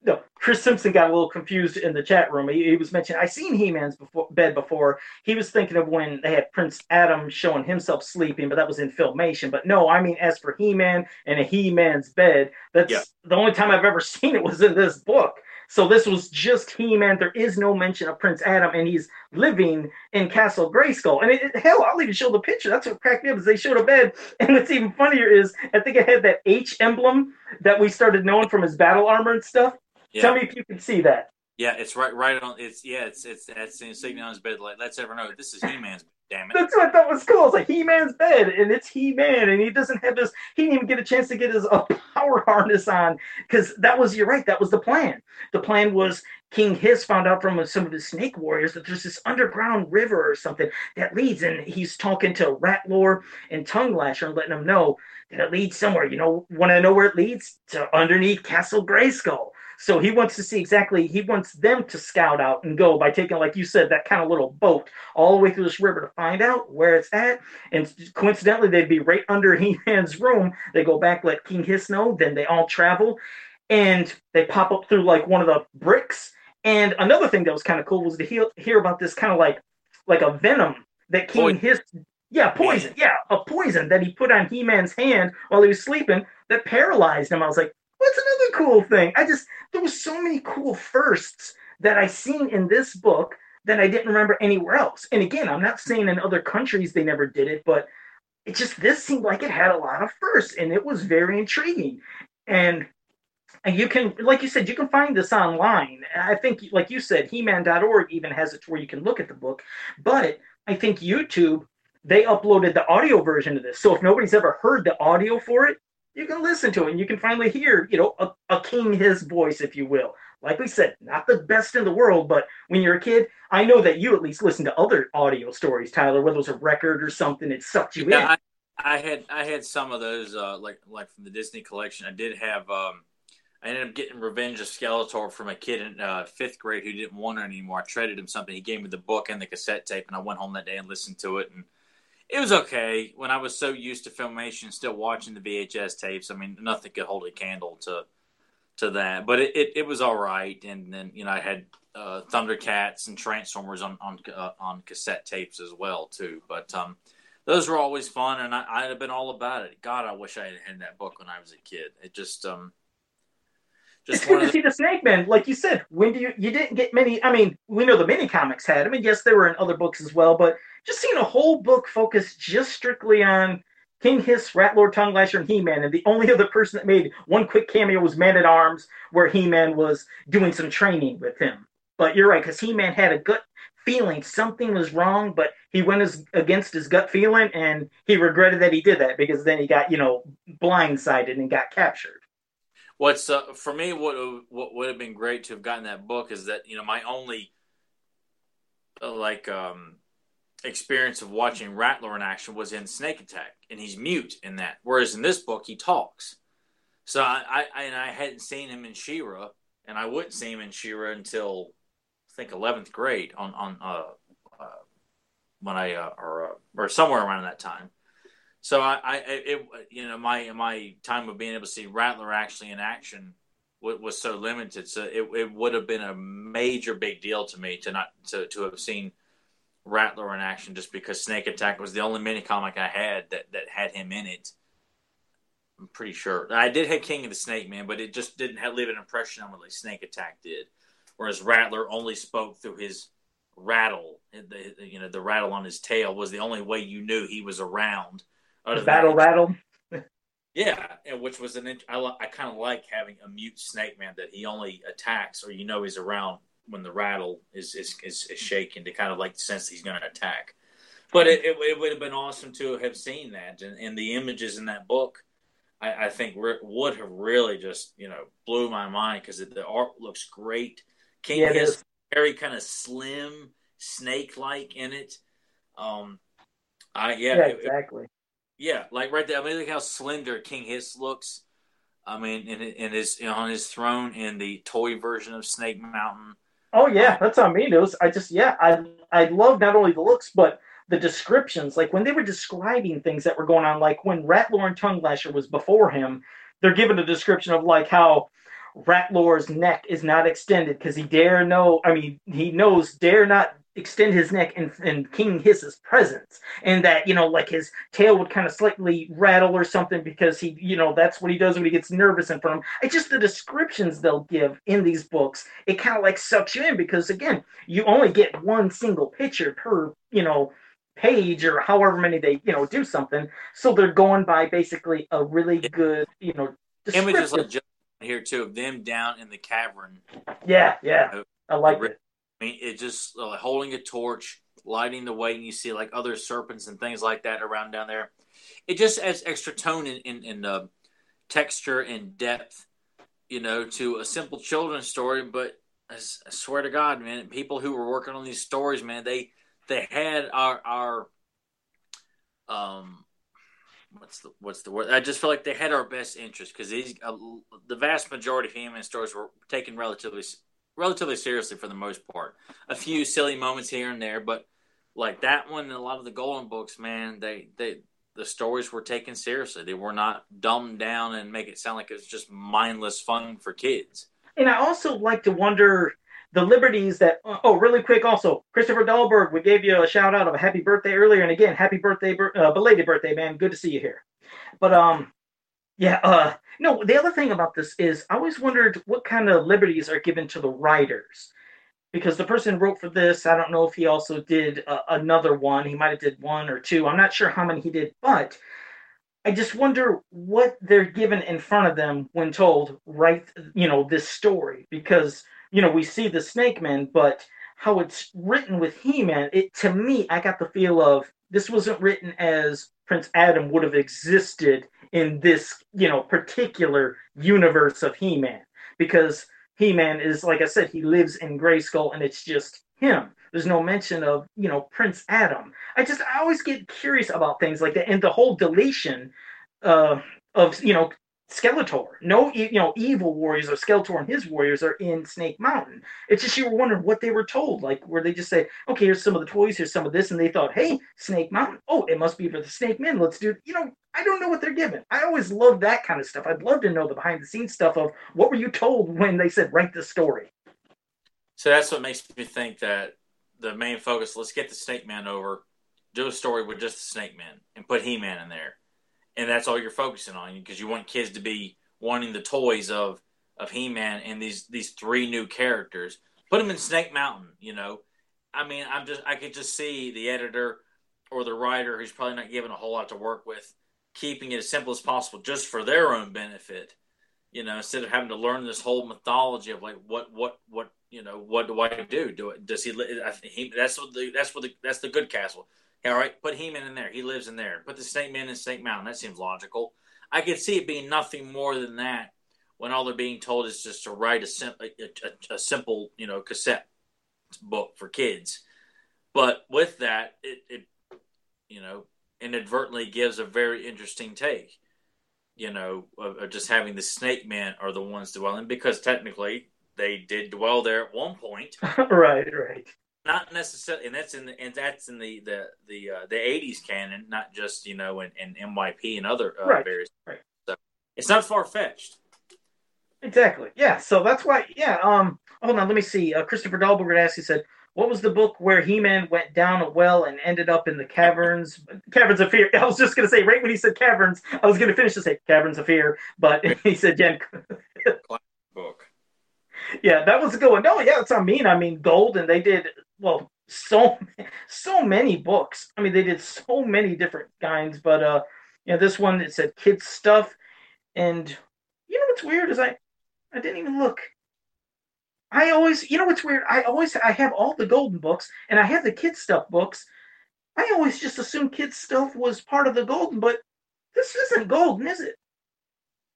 no, Chris Simpson got a little confused in the chat room. He, he was mentioning, I seen He-Man's before, bed before. He was thinking of when they had Prince Adam showing himself sleeping, but that was in filmation. But no, I mean, as for He-Man and a He-Man's bed, that's yeah. the only time I've ever seen it was in this book. So this was just He-Man. There is no mention of Prince Adam, and he's living in Castle Grayskull. And it, it, hell, I'll even show the picture. That's what cracked me up is they showed a bed. And what's even funnier is I think it had that H emblem that we started knowing from his battle armor and stuff. Yeah. Tell me if you can see that.
Yeah, it's right, right on. It's yeah, it's it's that's the insignia on his bed. Like, let's ever know this is He-Man's. Damn it!
That's what I thought was cool. It's like He-Man's bed, and it's He-Man, and he doesn't have this. He didn't even get a chance to get his uh, power harness on because that was. You're right. That was the plan. The plan was King Hiss found out from some of his snake warriors that there's this underground river or something that leads, and he's talking to Rattlor and Tung Lashor and letting them know that it leads somewhere. You know, want to know where it leads? To underneath Castle Grayskull. So he wants to see exactly, he wants them to scout out and go by taking, like you said, that kind of little boat all the way through this river to find out where it's at. And coincidentally, they'd be right under He Man's room. They go back, let King Hiss know, then they all travel and they pop up through like one of the bricks. And another thing that was kind of cool was to hear, hear about this kind of like like a venom that King Hiss yeah, poison. Yeah, a poison that he put on He Man's hand while he was sleeping that paralyzed him. I was like, what's another cool thing? I just there was so many cool firsts that I seen in this book that I didn't remember anywhere else. And again, I'm not saying in other countries they never did it, but it just this seemed like it had a lot of firsts and it was very intriguing. And and you can, like you said, you can find this online. I think, like you said, He-Man.org even has it to where you can look at the book. But I think YouTube, they uploaded the audio version of this. So if nobody's ever heard the audio for it, you can listen to it and you can finally hear, you know, a, a King Hiss voice, if you will. Like we said, not the best in the world, but when you're a kid, I know that you at least listen to other audio stories, Tyler, whether it was a record or something, it sucked you yeah,
in. I, I, had I had some of those, uh, like like from the Disney collection. I did have. Um, I ended up getting Revenge of Skeletor from a kid in uh, fifth grade who didn't want it anymore. I traded him something. He gave me the book and the cassette tape, and I went home that day and listened to it. And it was okay when I was so used to filmation, still watching the VHS tapes. I mean, nothing could hold a candle to to that, but it, it, it was all right. And then you know, I had uh, Thundercats and Transformers on on uh, on cassette tapes as well too. But um, those were always fun, and I, I'd have been all about it. God, I wish I had had that book when I was a kid. It just um,
just it's good to the... see the Snake Man. Like you said, when do you you didn't get many? I mean, we know the mini comics had. I mean, yes, they were in other books as well, but just seeing a whole book focused just strictly on King Hiss, Rattlor, Tung Lashor, and He Man. And the only other person that made one quick cameo was Man at Arms, where He Man was doing some training with him. But you're right, because He Man had a gut feeling something was wrong, but he went as, against his gut feeling and he regretted that he did that because then he got, you know, blindsided and got captured.
What's uh, for me, what what would have been great to have gotten that book is that you know my only uh, like um experience of watching Rattlor in action was in Snake Attack, and he's mute in that. Whereas in this book, he talks. So I, I and I hadn't seen him in She-Ra, and I wouldn't see him in She-Ra until I think eleventh grade on on uh, uh, when I uh, or uh, or somewhere around that time. So I, I it you know my my time of being able to see Rattlor actually in action was so limited. So it, it would have been a major big deal to me to not to, to have seen Rattlor in action just because Snake Attack was the only mini comic I had that, that had him in it. I'm pretty sure. I did have King of the Snake Man, but it just didn't have, leave an impression on me like Snake Attack did. Whereas Rattlor only spoke through his rattle. The, you know, the rattle on his tail was the only way you knew he was around.
The battle rattle.
yeah, which was an I, I kind of like having a mute Snake Man that he only attacks or you know he's around when the rattle is is, is, is shaking to kind of like sense he's going to attack. But it, it, it, would have been awesome to have seen that, and, and the images in that book, I, I think re- would have really just you know blew my mind because the art looks great. King yeah, is very kind of slim, snake like in it. Um, I yeah,
yeah exactly.
Yeah, like right there. I mean, look how slender King Hiss looks. I mean, in, in his you know, on his throne in the toy version of Snake Mountain.
Oh yeah, that's on me. It was, I just yeah, I I love not only the looks but the descriptions. Like when they were describing things that were going on, like when Rattlor and Tung Lashor was before him, they're given a description of like how Rattlor's neck is not extended because he dare know. I mean, he knows dare not extend his neck and, in King Hiss's presence, and that you know, like his tail would kind of slightly rattle or something because he, you know, that's what he does when he gets nervous in front of him. It's just the descriptions they'll give in these books. It kind of like sucks you in because again, you only get one single picture per, you know, page or however many they, you know, do something. So they're going by basically a really good, you know,
images like here too of them down in the cavern.
Yeah, yeah, you know, I like it.
Mean, it just uh, holding a torch, lighting the way, and you see like other serpents and things like that around down there. It just adds extra tone in in, in uh, texture and depth, you know, to a simple children's story. But I, I swear to God, man, people who were working on these stories, man, they they had our our um what's the what's the word? I just feel like they had our best interest because these uh, the vast majority of He-Man stories were taken relatively relatively seriously for the most part. A few silly moments here and there, but like that one and a lot of the Golden books, man, they they the stories were taken seriously. They were not dumbed down and make it sound like it's just mindless fun for kids.
And I also like to wonder the liberties that oh really quick also christopher dahlberg we gave you a shout out of a happy birthday earlier and again happy birthday uh, belated birthday man good to see you here but um yeah uh no the other thing about this is i always wondered what kind of liberties are given to the writers. Because the person wrote for this i don't know if he also did uh, another one. He might have did one or two. I'm not sure how many he did but I just wonder what they're given in front of them when told write you know this story. Because you know, we see the Snake Man, but how it's written with He Man, it to me, I got the feel of this wasn't written as Prince Adam would have existed in this, you know, particular universe of He Man. Because He Man is, like I said, he lives in Grayskull and it's just him. There's no mention of, you know, Prince Adam. I just, I always get curious about things like that. And the whole deletion uh, of, you know, Skeletor. No, you know, evil warriors or Skeletor and his warriors are in Snake Mountain. It's just you were wondering what they were told, like where they just say, "Okay, here's some of the toys, here's some of this," and they thought, "Hey, Snake Mountain. Oh, it must be for the Snake Men. Let's do." You know, I don't know what they're given. I always love that kind of stuff. I'd love to know the behind the scenes stuff of what were you told when they said write the story.
So that's what makes me think that the main focus. Let's get the Snake Man over. Do a story with just the Snake Man and put He Man in there and that's all you're focusing on because you want kids to be wanting the toys of of He-Man and these these three new characters. Put them in Snake Mountain, you know. I mean, I'm just I could just see the editor or the writer who's probably not given a whole lot to work with, keeping it as simple as possible just for their own benefit. You know, instead of having to learn this whole mythology of like what what what you know what do I do? Do it? Does he? I he that's what the that's what the that's the good castle. All right, put He-Man in there. He lives in there. Put the Snake Man in Snake Mountain. That seems logical. I could see it being nothing more than that when all they're being told is just to write a, sim- a, a, a simple, you know, cassette book for kids. But with that, it, it, you know, inadvertently gives a very interesting take, you know, of, of just having the Snake Men are the ones dwelling because technically they did dwell there at one point.
right, right
not necessarily, and that's in the and that's in the the the uh, the '80s canon, not just you know in, in MYP and other uh,
right.
various.
Right.
So it's not far fetched.
Exactly. Yeah. So that's why. Yeah. Um. Hold on. Let me see. Uh, Christopher Dahlberg asked. He said, "What was the book where He-Man went down a well and ended up in the caverns? caverns of Fear." I was just gonna say right when he said caverns, I was gonna finish to say caverns of fear, but he said, "Yeah." Yeah, that was a good one. No, yeah, that's what I mean. I mean, Golden. They did well so so many books. I mean, they did so many different kinds, but uh, you know, this one it said kids stuff, and you know what's weird is I I didn't even look. I always, you know what's weird? I always I have all the golden books and I have the kids stuff books. I always just assumed kids stuff was part of the golden, but this isn't golden, is it?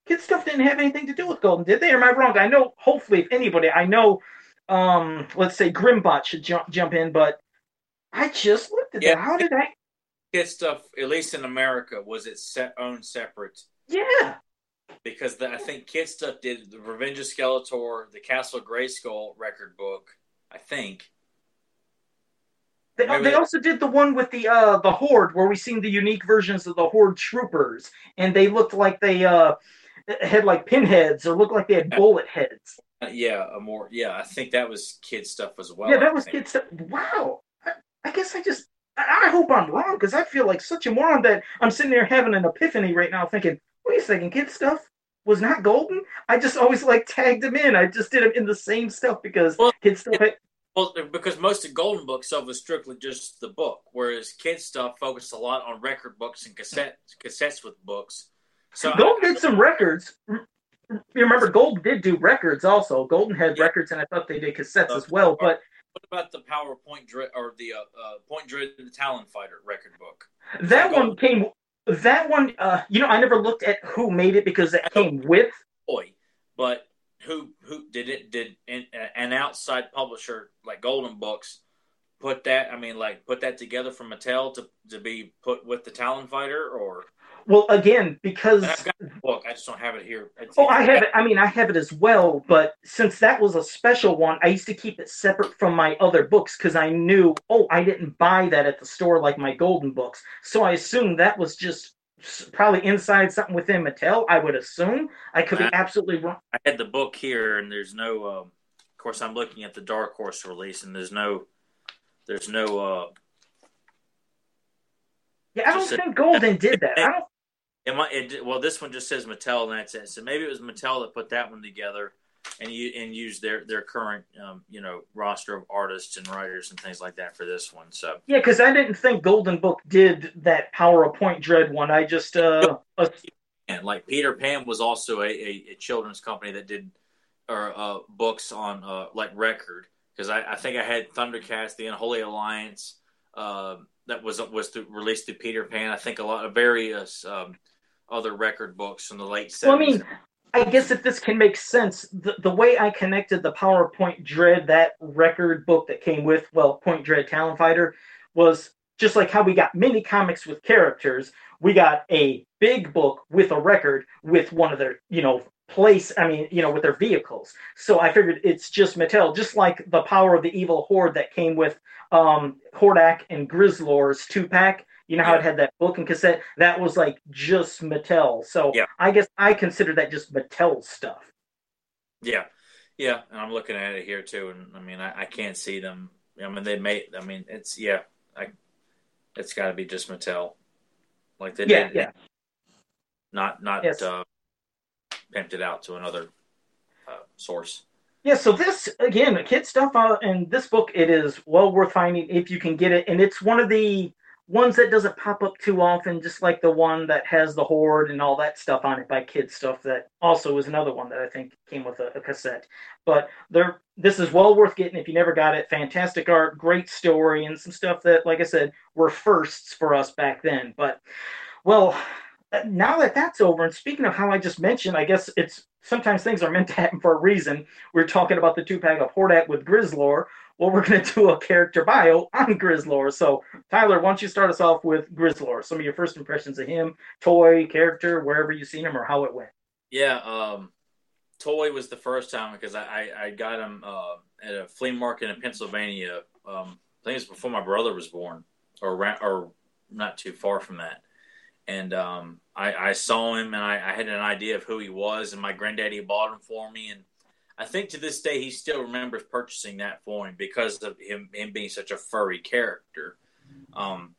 Kids stuff didn't have anything to do with golden, did they? Or am I wrong? I know. Hopefully, if anybody, I know um, let's say Grimbot should jump jump in, but I just looked at yeah. that. How did I?
Kid stuff, at least in America, was it set own separate?
Yeah.
Because the, I think Kid Stuff did the Revenge of Skeletor, the Castle Grayskull record book. I think.
They, they also did the one with the uh the horde where we seen the unique versions of the horde troopers and they looked like they uh had like pinheads or looked like they had bullet heads.
Uh, yeah, a more yeah. I think that was kid stuff as well.
Yeah, that was kid stuff. Wow. I guess I just I hope I'm wrong because I feel like such a moron that I'm sitting there having an epiphany right now, thinking, wait a second, kid stuff was not golden. I just always like tagged them in. I just did them in the same stuff because well, kid stuff. Had...
well, because most of Golden Book stuff was strictly just the book, whereas kid stuff focused a lot on record books and cassette cassettes with books.
So Gold I, did some records. You remember, Gold did do records also. Golden had yeah. records, and I thought they did cassettes uh, as well. But
what about the Power of Point Dread or the uh, uh, Point Dread the Talon Fighter record book?
That one came. That one, uh, you know, I never looked at who made it because it came with.
Boy, but who who did it? Did an outside publisher like Golden Books put that? I mean, like put that together for Mattel to to be put with the Talon Fighter, or
well, again, because
I've got the book, I just don't have it here.
It's, oh, I have it. I mean, I have it as well. But since that was a special one, I used to keep it separate from my other books because I knew, oh, I didn't buy that at the store like my golden books. So I assumed that was just probably inside something within Mattel. I would assume. I could be absolutely wrong.
I had the book here, and there's no. Um, of course, I'm looking at the Dark Horse release, and there's no. There's no. Uh,
yeah, I don't think Golden did that. I don't
it might. It, well, this one just says Mattel, and that's it. So maybe it was Mattel that put that one together, and you and used their their current, um, you know, roster of artists and writers and things like that for this one. So
yeah, because I didn't think Golden Book did that Power of Point Dread one. I just uh,
and like Peter Pan was also a, a, a children's company that did or uh, books on uh, like record because I, I think I had Thundercats, the Unholy Alliance. Uh, that was was to, released through Peter Pan. I think a lot of various um, other record books from the late 70s. Well, I mean,
I guess if this can make sense, the, the way I connected the Power of Point Dread, that record book that came with, well, Point Dread Talon Fighter, was just like how we got mini comics with characters, we got a big book with a record with one of their, you know, place, I mean, you know, with their vehicles. So I figured it's just Mattel, just like the Power of the Evil Horde that came with um, Hordak and Grizzlor's two pack you know how yeah. it had that book and cassette? That was like just Mattel. So yeah. I guess I consider that just Mattel stuff.
Yeah. Yeah. And I'm looking at it here too. And I mean, I, I can't see them. I mean, they made, I mean, it's, yeah, I, it's got to be just Mattel. Like they
yeah, did, yeah.
Not, not, yes. uh, pimped it out to another uh, source.
Yeah, so this again, kid stuff, uh, and this book it is well worth finding if you can get it, and it's one of the ones that doesn't pop up too often, just like the one that has the horde and all that stuff on it by kid stuff. That also is another one that I think came with a, a cassette. But there, this is well worth getting if you never got it. Fantastic art, great story, and some stuff that, like I said, were firsts for us back then. But well, uh, now that that's over, and speaking of how I just mentioned, I guess it's sometimes things are meant to happen for a reason. We're talking about the two pack of Hordak with Grizzlor, well, we're going to do a character bio on Grizzlor. So, Tyler, why don't you start us off with Grizzlor? Some of your first impressions of him, toy, character, wherever you've seen him, or how it went.
Yeah, um, toy was the first time because I, I, I got him uh, at a flea market in Pennsylvania. Um, I think it was before my brother was born, or or not too far from that. And um, I, I, saw him, and I, I had an idea of who he was, and my granddaddy bought him for me, and I think to this day he still remembers purchasing that for him because of him, him being such a furry character. Um,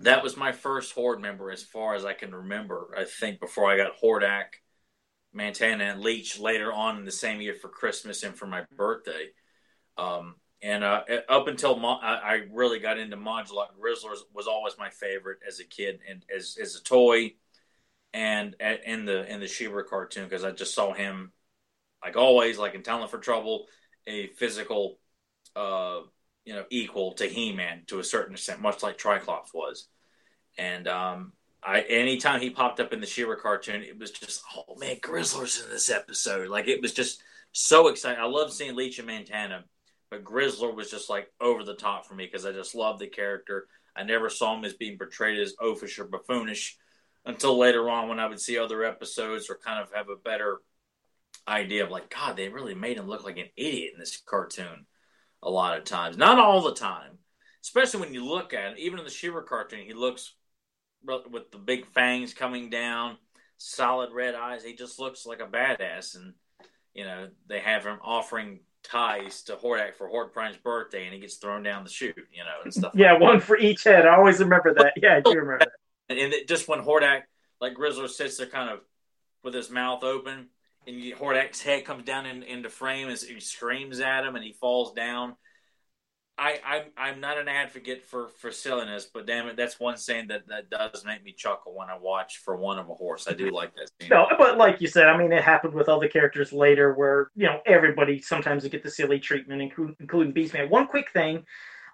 that was my first Horde member as far as I can remember. I think before I got Hordak, Mantenna, and Leech later on in the same year for Christmas and for my birthday. Um, and uh, up until mo- I, I, really got into modular, Grizzlor was always my favorite as a kid and as as a toy, and in the in the She-Ra cartoon because I just saw him like always, like in Talent for Trouble, a physical, uh, you know, equal to He-Man to a certain extent, much like Triclops was. And um, I, anytime he popped up in the She-Ra cartoon, it was just, oh man, Grizzlor's in this episode. Like it was just so exciting. I love seeing Leech and Mantenna, but Grizzlor was just like over the top for me because I just loved the character. I never saw him as being portrayed as oafish or buffoonish until later on when I would see other episodes or kind of have a better idea of like, God, they really made him look like an idiot in this cartoon a lot of times. Not all the time, especially when you look at it. Even in the She-Ra cartoon, he looks with the big fangs coming down, solid red eyes. He just looks like a badass. And, you know, they have him offering ties to Hordak for Horde Prime's birthday, and he gets thrown down the chute, you know, and stuff.
yeah, like one for each head. I always remember that. Yeah, I do remember that.
And, and just when Hordak, like Grizzlor, sits there kind of with his mouth open, and Hordak's head comes down in, into frame, and he screams at him, and he falls down. I, I'm I'm not an advocate for for silliness, but damn it, that's one scene that, that does make me chuckle when I watch for one of a horse. I do like that scene.
No, but like you said, I mean, it happened with other characters later, where you know everybody sometimes they get the silly treatment, including, including Beastman. One quick thing,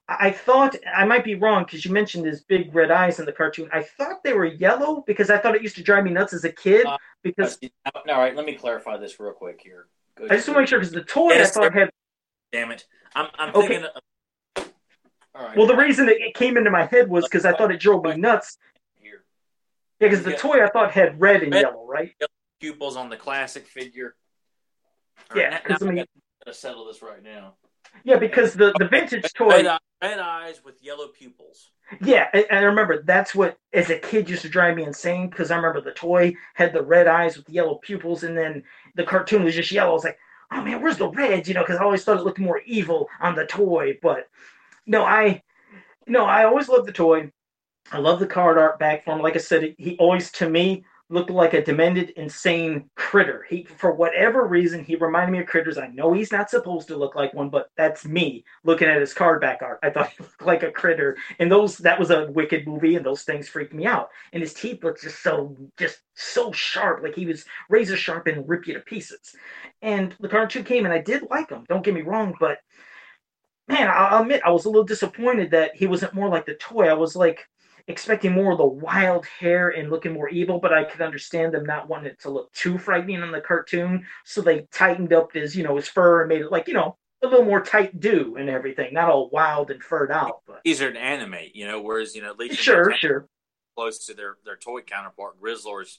I thought I might be wrong because you mentioned his big red eyes in the cartoon. I thought they were yellow because I thought it used to drive me nuts as a kid. Uh, because
all right, let me clarify this real quick here.
Go I just want to make sure because the toy yes, I thought had.
Damn it! I'm I'm okay. thinking
well, the reason it came into my head was because I thought it drove me nuts. Here. Yeah, because the toy I thought had red and red, yellow, right? Yellow
pupils on the classic figure.
yeah, because I mean,
to settle this right now.
Yeah, because the the vintage toy
red, red eyes with yellow pupils.
Yeah, and, and I remember that's what as a kid used to drive me insane because I remember the toy had the red eyes with the yellow pupils, and then the cartoon was just yellow. I was like, oh man, where's the red? You know, because I always thought it looked more evil on the toy, but no, I no, I always loved the toy. I love the card art back from. Like I said, he always to me looked like a demented, insane critter. He, for whatever reason, he reminded me of critters. I know he's not supposed to look like one, but that's me looking at his card back art. I thought he looked like a critter, and those that was a wicked movie, and those things freaked me out. And his teeth looked just so, just so sharp, like he was razor sharp and rip you to pieces. And the cartoon came, and I did like him. Don't get me wrong, but man, I'll admit I was a little disappointed that he wasn't more like the toy. I was like expecting more of the wild hair and looking more evil, but I could understand them not wanting it to look too frightening in the cartoon, so they tightened up his, you know, his fur and made it like, you know, a little more tight do and everything, not all wild and furred out. But
easier to animate, you know, whereas you know,
at least sure, sure,
close to their their toy counterpart, Grizzlor's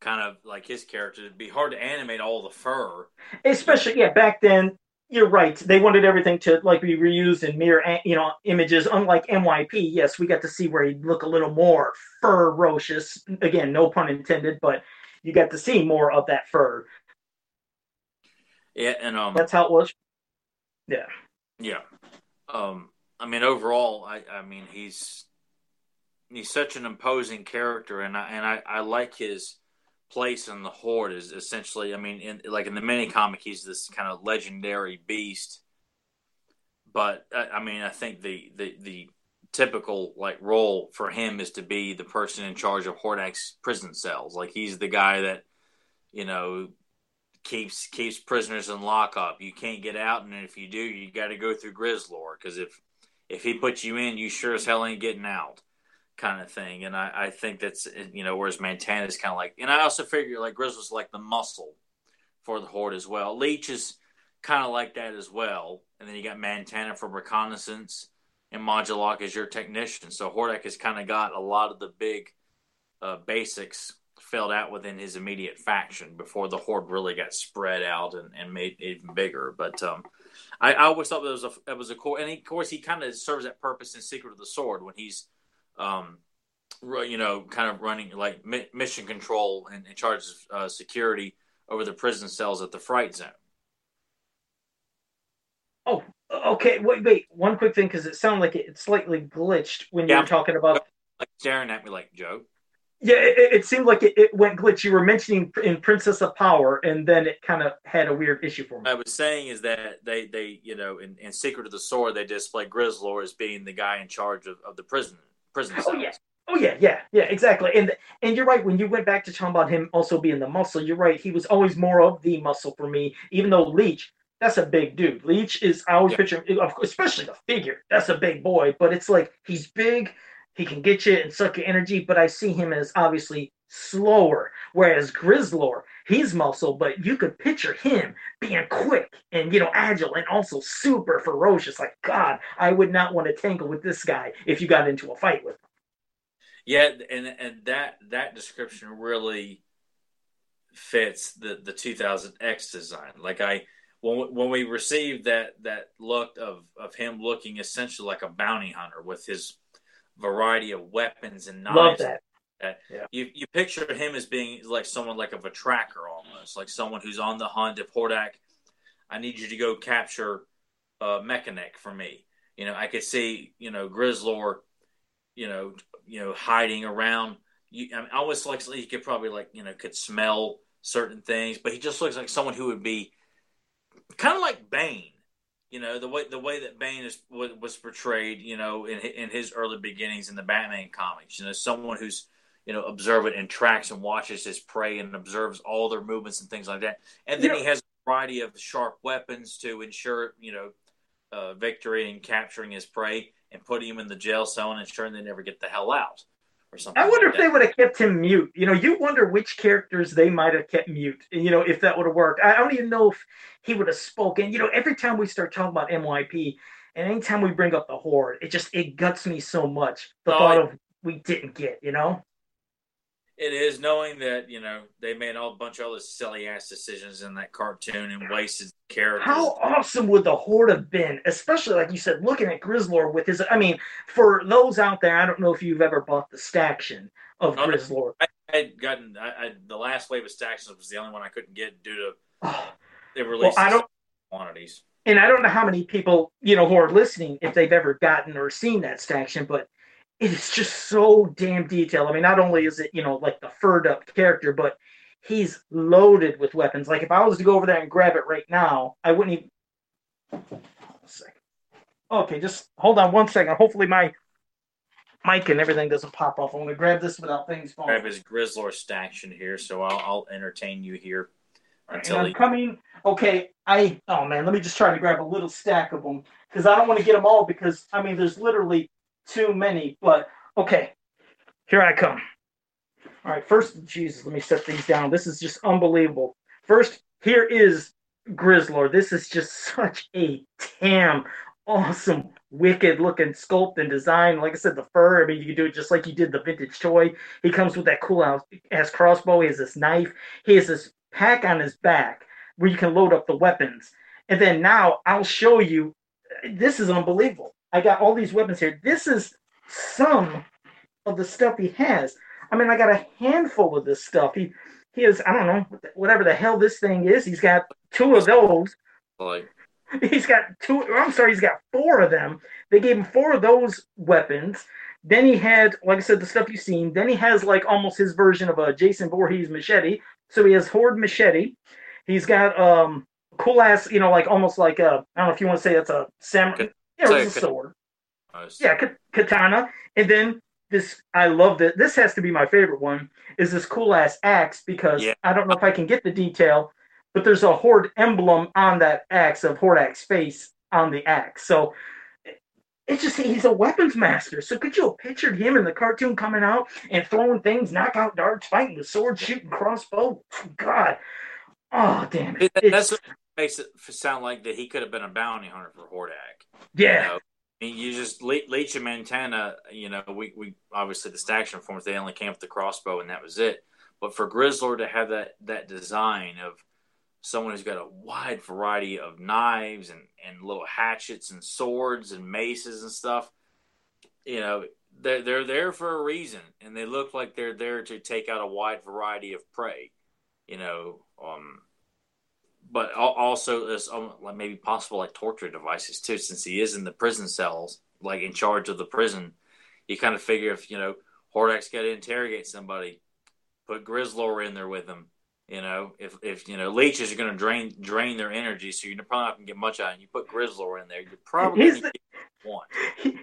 kind of like his character. It'd be hard to animate all the fur,
especially yeah. Back then, you're right. They wanted everything to like be reused in mirror, you know, images. Unlike MYP, yes, we got to see where he'd look a little more ferocious. Again, no pun intended, but you got to see more of that fur.
Yeah, and um,
that's how it was. Yeah.
Yeah. Um, I mean, overall, I, I mean, he's he's such an imposing character, and I and I, I like his place in the horde is essentially i mean in like in the mini comic he's this kind of legendary beast. But I, I, mean i think the, the the typical like role for him is to be the person in charge of hordak's prison cells. Like he's the guy that you know keeps keeps prisoners in lockup. You can't get out and if you do you got to go through grizzlor because if if he puts you in you sure as hell ain't getting out kind of thing. And I, I think that's you know whereas Mantenna is kind of like, and I also figure like Grizzlor's like the muscle for the Horde as well. Leech is kind of like that as well. And then you got Mantenna for reconnaissance, and Modulok is your technician. So Hordak has kind of got a lot of the big uh, basics filled out within his immediate faction before the Horde really got spread out and, and made even bigger. But um, I, I, always thought that was a that was a cool, and he, of course he kind of serves that purpose in Secret of the Sword when he's um, you know, kind of running like mission control and in charge of uh, security over the prison cells at the fright zone.
Oh, okay. Wait, wait. One quick thing because it sounded like it, slightly glitched when yeah, you were talking about
like staring at me like Joe.
Yeah, it, it seemed like it, it, went glitch. You were mentioning in Princess of Power, and then it kind of had a weird issue for me.
I was saying is that they, they you know, in, in Secret of the Sword, they display Grizzlor as being the guy in charge of, of the prison prison oh, cells.
Oh yeah. Oh yeah, yeah, yeah, exactly. And and you're right. When you went back to talking about him also being the muscle, you're right. He was always more of the muscle for me. Even though Leech, that's a big dude. Leech is I always yeah. picture, especially the figure. That's a big boy. But it's like he's big. He can get you and suck your energy. But I see him as obviously slower. Whereas Grizzlor, he's muscle, but you could picture him being quick and you know agile and also super ferocious. Like God, I would not want to tangle with this guy if you got into a fight with him.
Yeah, and and that that description really fits the the 2000X design. Like I when when we received that that look of of him looking essentially like a bounty hunter with his variety of weapons and knives.
Love that.
Yeah. You you picture him as being like someone like of a tracker almost, like someone who's on the hunt. If Hordak I need you to go capture uh, Mekaneck for me. You know, I could see you know Grizzlor, you know, you know hiding around. You, I, mean, I always like he could probably like you know could smell certain things, but he just looks like someone who would be kind of like Bane. You know the way the way that Bane is was portrayed. You know in in his early beginnings in the Batman comics. You know someone who's you know observant and tracks and watches his prey and observes all their movements and things like that. And then he has a variety of sharp weapons to ensure you know uh, victory and capturing his prey and putting him in the jail cell and ensuring they never get the hell out or something.
I wonder
like
if they would have kept him mute. You know, you wonder which characters they might have kept mute. You know, if that would have worked. I don't even know if he would have spoken. You know, every time we start talking about MYP, and anytime we bring up the horde, it just it guts me so much. The oh, thought of we didn't get. You know
it is knowing that you know they made a bunch of other silly ass decisions in that cartoon and wasted characters.
How awesome would the horde have been? Especially like you said, looking at Grizzlor with his. I mean, for those out there, I don't know if you've ever bought the staction of oh, Grizzlor.
I had gotten I, I, the last wave of stactions was the only one I couldn't get due to oh. they released well, I don't, quantities.
And I don't know how many people you know who are listening if they've ever gotten or seen that staction, but it is just so damn detailed. I mean, not only is it, you know, like the furred up character, but he's loaded with weapons. Like if I was to go over there and grab it right now, I wouldn't even. Okay, just hold on one second. Hopefully my mic and everything doesn't pop off. I'm going to grab this without things falling.
Grab his Grizzlor staction here, so I'll, I'll entertain you here
until I'm he... coming. Okay, I oh man, let me just try to grab a little stack of them because I don't want to get them all because I mean there's literally too many, but okay, here I come. All right, first, Jesus, let me set these down. This is just unbelievable. First, here is Grizzlor. This is just such a damn awesome, wicked looking sculpt and design. Like I said, the fur, I mean, you can do it just like you did the vintage toy. He comes with that cool ass crossbow. He has this knife. He has this pack on his back where you can load up the weapons. And then now I'll show you. This is unbelievable. I got all these weapons here. This is some of the stuff he has. I mean, I got a handful of this stuff. He he has I don't know whatever the hell this thing is. He's got two of those.
Like
he's got two. I'm sorry, he's got four of them. They gave him four of those weapons. Then he had, like I said, the stuff you've seen. Then he has like almost his version of a Jason Voorhees machete. So he has Horde machete. He's got um cool ass, you know, like almost like a I don't know if you want to say it's a samurai. Yeah, it was a sword. Yeah, katana. And then this, I love that. This has to be my favorite one. Is this cool ass axe because yeah. I don't know if I can get the detail, but there's a horde emblem on that axe of Hordak's face on the axe. So it's just he's a weapons master. So could you have pictured him in the cartoon coming out and throwing things, knockout darts, fighting with sword, shooting crossbow? God, oh damn it!
That's makes it sound like that he could have been a bounty hunter for Hordak.
Yeah.
You, know? I mean, you just Leech and Mantenna, you know, we, we obviously the staction forms they only came with the crossbow and that was it. But for Grizzlor to have that that design of someone who's got a wide variety of knives and, and little hatchets and swords and maces and stuff, you know, they're they're there for a reason and they look like they're there to take out a wide variety of prey. You know, um, but also as um, maybe possible like torture devices too, since he is in the prison cells, like in charge of the prison. You kind of figure if you know Hordak's got to interrogate somebody, put Grizzlor in there with him. You know, if if you know leeches are going to drain drain their energy, so you're probably not going to get much out. And you put Grizzlor in there, you're probably to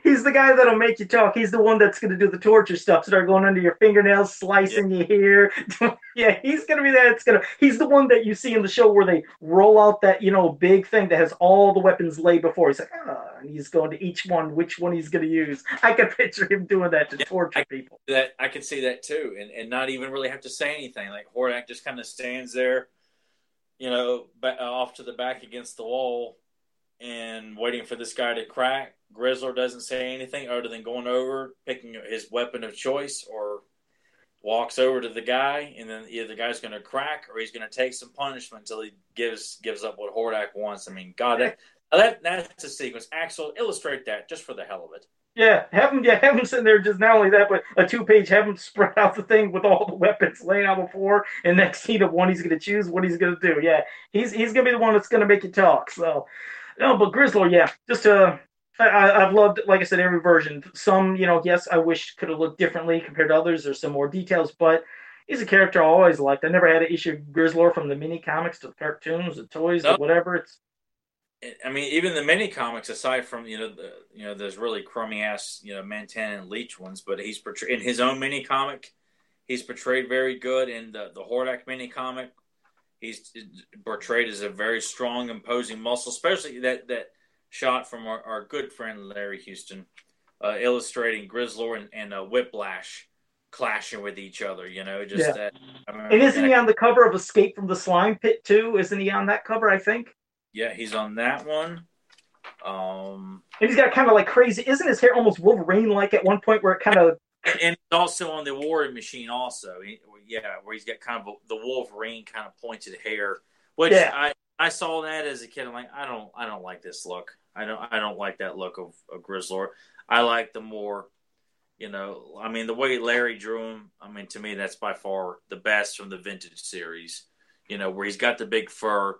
He's the guy that'll make you talk. He's the one that's going to do the torture stuff. Start going under your fingernails, slicing yeah. you here. yeah, he's going to be that. It's going to. He's the one that you see in the show where they roll out that you know big thing that has all the weapons laid before. He's like, ah, and he's going to each one, which one he's going to use. I can picture him doing that to yeah, torture
I,
people.
That I can see that too, and and not even really have to say anything. Like Hordak just kind of stands there, you know, off to the back against the wall, and waiting for this guy to crack Grizzlor doesn't say anything other than going over, picking his weapon of choice, or walks over to the guy, and then either the guy's going to crack or he's going to take some punishment until he gives gives up what Hordak wants. I mean, God, that, that that's a sequence. Axel, illustrate that just for the hell of it.
Yeah, have him. Yeah, have him sitting there. Just not only that, but a two-page. Have him spread out the thing with all the weapons laying out before, and next scene of one he's going to choose what he's going to do. Yeah, he's he's going to be the one that's going to make you talk. So, no, but Grizzlor, yeah, just uh, I, I've loved, like I said, every version. Some, you know, yes, I wish could have looked differently compared to others. There's some more details, but he's a character I always liked. I never had an issue with Grizzlor from the mini comics to the cartoons, the toys, nope. whatever. It's
I mean, even the mini comics, aside from you know the you know there's really crummy ass you know Mantan and Leech ones, but he's portrayed in his own mini comic. He's portrayed very good in the the Hordak mini comic. He's portrayed as a very strong, imposing muscle, especially that that shot from our, our good friend Larry Houston, uh, illustrating Grizzlor and, and uh, Whiplash clashing with each other. You know, just yeah. that.
And isn't he on the cover of Escape from the Slime Pit too? Isn't he on that cover? I think.
Yeah, he's on that one. Um,
and he's got kind of like crazy. Isn't his hair almost Wolverine like at one point where it kind of.
And, and also on the War Machine, also. He, yeah, where he's got kind of a, the Wolverine kind of pointed hair, which yeah. I, I saw that as a kid. I'm like, I don't, I don't like this look. I don't, I don't like that look of, of Grizzlor. I like the more, you know, I mean, the way Larry drew him. I mean, to me, that's by far the best from the vintage series. You know, where he's got the big fur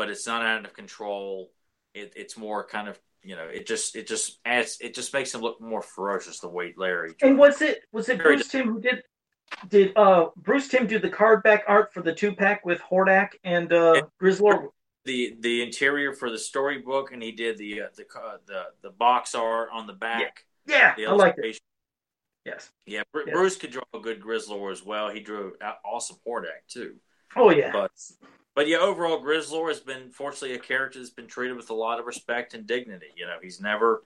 but it's not out of control. It, it's more kind of you know it just it just adds it just makes him look more ferocious the way Larry.
And was it was it Bruce Timm who did did uh Bruce Timm do the card back art for the two pack with Hordak and uh Grizzlor?
The the interior for the storybook, and he did the uh, the uh, the the box art on the back.
Yeah, yeah I like it. Yes.
Yeah, Br- yes. Bruce could draw a good Grizzlor as well. He drew awesome Hordak too.
Oh yeah.
But but yeah, overall, Grizzlor has been fortunately a character that's been treated with a lot of respect and dignity. You know, he's never,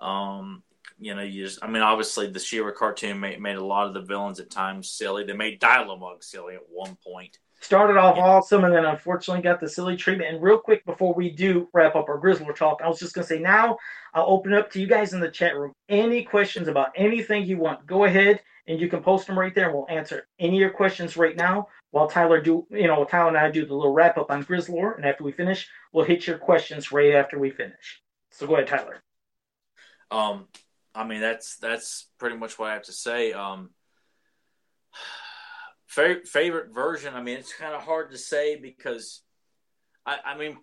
um, you know, you just, I mean, obviously the She-Ra cartoon made, made a lot of the villains at times silly. They made Dylamug silly at one point.
Started off awesome and then unfortunately got the silly treatment. And real quick before we do wrap up our Grizzlor talk, I was just going to say now I'll open up to you guys in the chat room. Any questions about anything you want, go ahead and you can post them right there and we'll answer any of your questions right now while Tyler do you know Tyler and I do the little wrap up on Grizzlor and after we finish we'll hit your questions right after we finish. So go ahead Tyler.
Um I mean that's that's pretty much what I have to say. Um favorite favorite version, I mean it's kind of hard to say because I, I mean,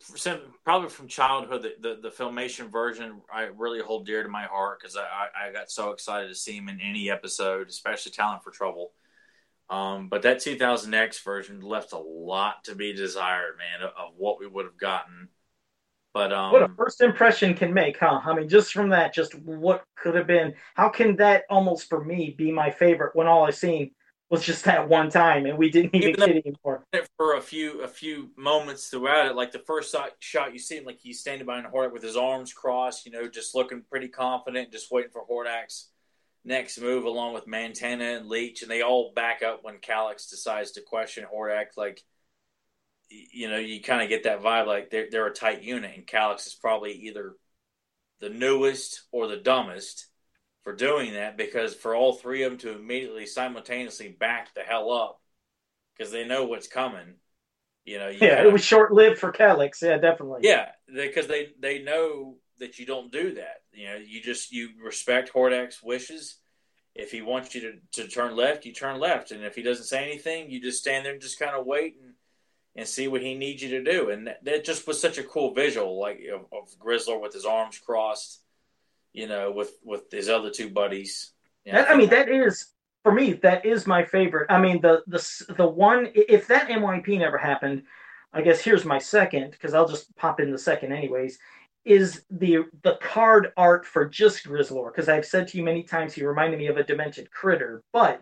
probably from childhood, the, the, the, filmation version I really hold dear to my heart because I, I, I, got so excited to see him in any episode, especially Talent for Trouble. Um, but that 2000X version left a lot to be desired, man, of, of what we would have gotten. But um,
what a first impression can make, huh? I mean, just from that, just what could have been. How can that almost for me be my favorite when all I've seen was just that one time, and we didn't even, even kid anymore.
For a few a few moments throughout it, like the first shot, you see him like he's standing behind Hordak with his arms crossed, you know, just looking pretty confident, just waiting for Hordak's next move, along with Mantenna and Leech, and they all back up when Kalax decides to question Hordak. Like, you know, you kind of get that vibe, like they're they're a tight unit, and Kalax is probably either the newest or the dumbest for doing that because for all three of them to immediately simultaneously back the hell up because they know what's coming. You know, you
yeah, gotta, it was short lived for Kalax. Yeah, definitely.
Yeah, because they, they know that you don't do that. You know, you just you respect Hordak's wishes. If he wants you to, to turn left, you turn left, and if he doesn't say anything, you just stand there and just kind of wait and and see what he needs you to do. And that, that just was such a cool visual, like of, of Grizzlor with his arms crossed you know, with with his other two buddies.
Know, I mean, that is for me. That is my favorite. I mean, the the the one if that MYP never happened, I guess here's my second because I'll just pop in the second anyways. Is the the card art for just Grizzlor? Because I've said to you many times he reminded me of a demented critter, but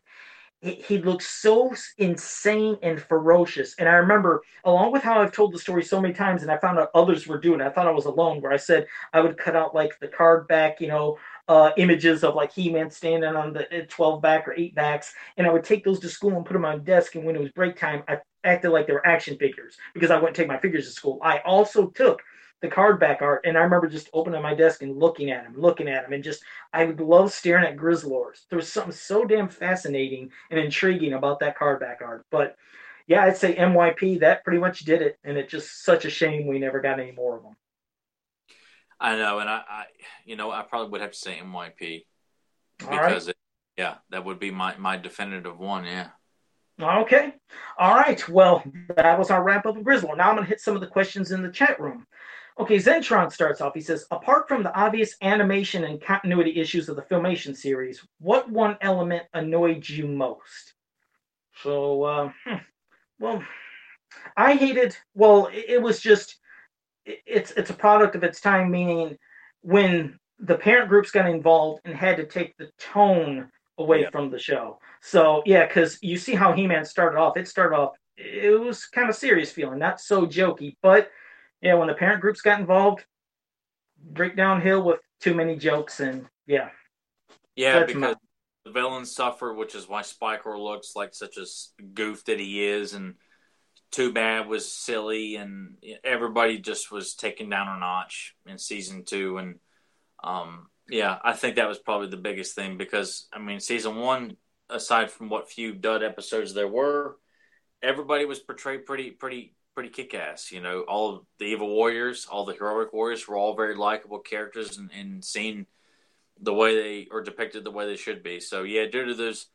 he looks so insane and ferocious. And I remember, along with how I've told the story so many times, and I found out others were doing it, I thought I was alone, where I said I would cut out like the card back, you know, uh, images of like He Man standing on the uh, 12 back or 8 backs, and I would take those to school and put them on desk. And when it was break time, I acted like they were action figures because I wouldn't take my figures to school. I also took the card back art, and I remember just opening my desk and looking at him, looking at him, and just I would love staring at Grizzlors. There was something so damn fascinating and intriguing about that card back art. But yeah, I'd say MYP that pretty much did it, and it's just such a shame we never got any more of them.
I know, and I, I, you know, I probably would have to say MYP
All
because,
right.
it, yeah, that would be my my definitive one. Yeah.
Okay. All right. Well, that was our wrap up of Grizzlor. Now I'm going to hit some of the questions in the chat room. Okay, Zentron starts off. He says, apart from the obvious animation and continuity issues of the Filmation series, what one element annoyed you most? So, uh, hmm, well, I hated. Well, it, it was just. it- It's it's a product of its time, meaning when the parent groups got involved and had to take the tone away
Yeah.
from the show. So yeah, because you see how He-Man started off. It started off. It was kind of serious feeling, not so jokey. But yeah, when the parent groups got involved, break downhill with too many jokes and yeah.
Yeah,
That's
because
my-
the villains suffer, which is why Spikor looks like such a goof that he is, and Two Bad was silly, and everybody just was taken down a notch in season two, and um, yeah, I think that was probably the biggest thing because I mean, season one, aside from what few dud episodes there were, everybody was portrayed pretty, pretty, pretty kick-ass. You know, all the evil warriors, all the heroic warriors were all very likable characters, and, and seen the way they are depicted the way they should be. So yeah, due to those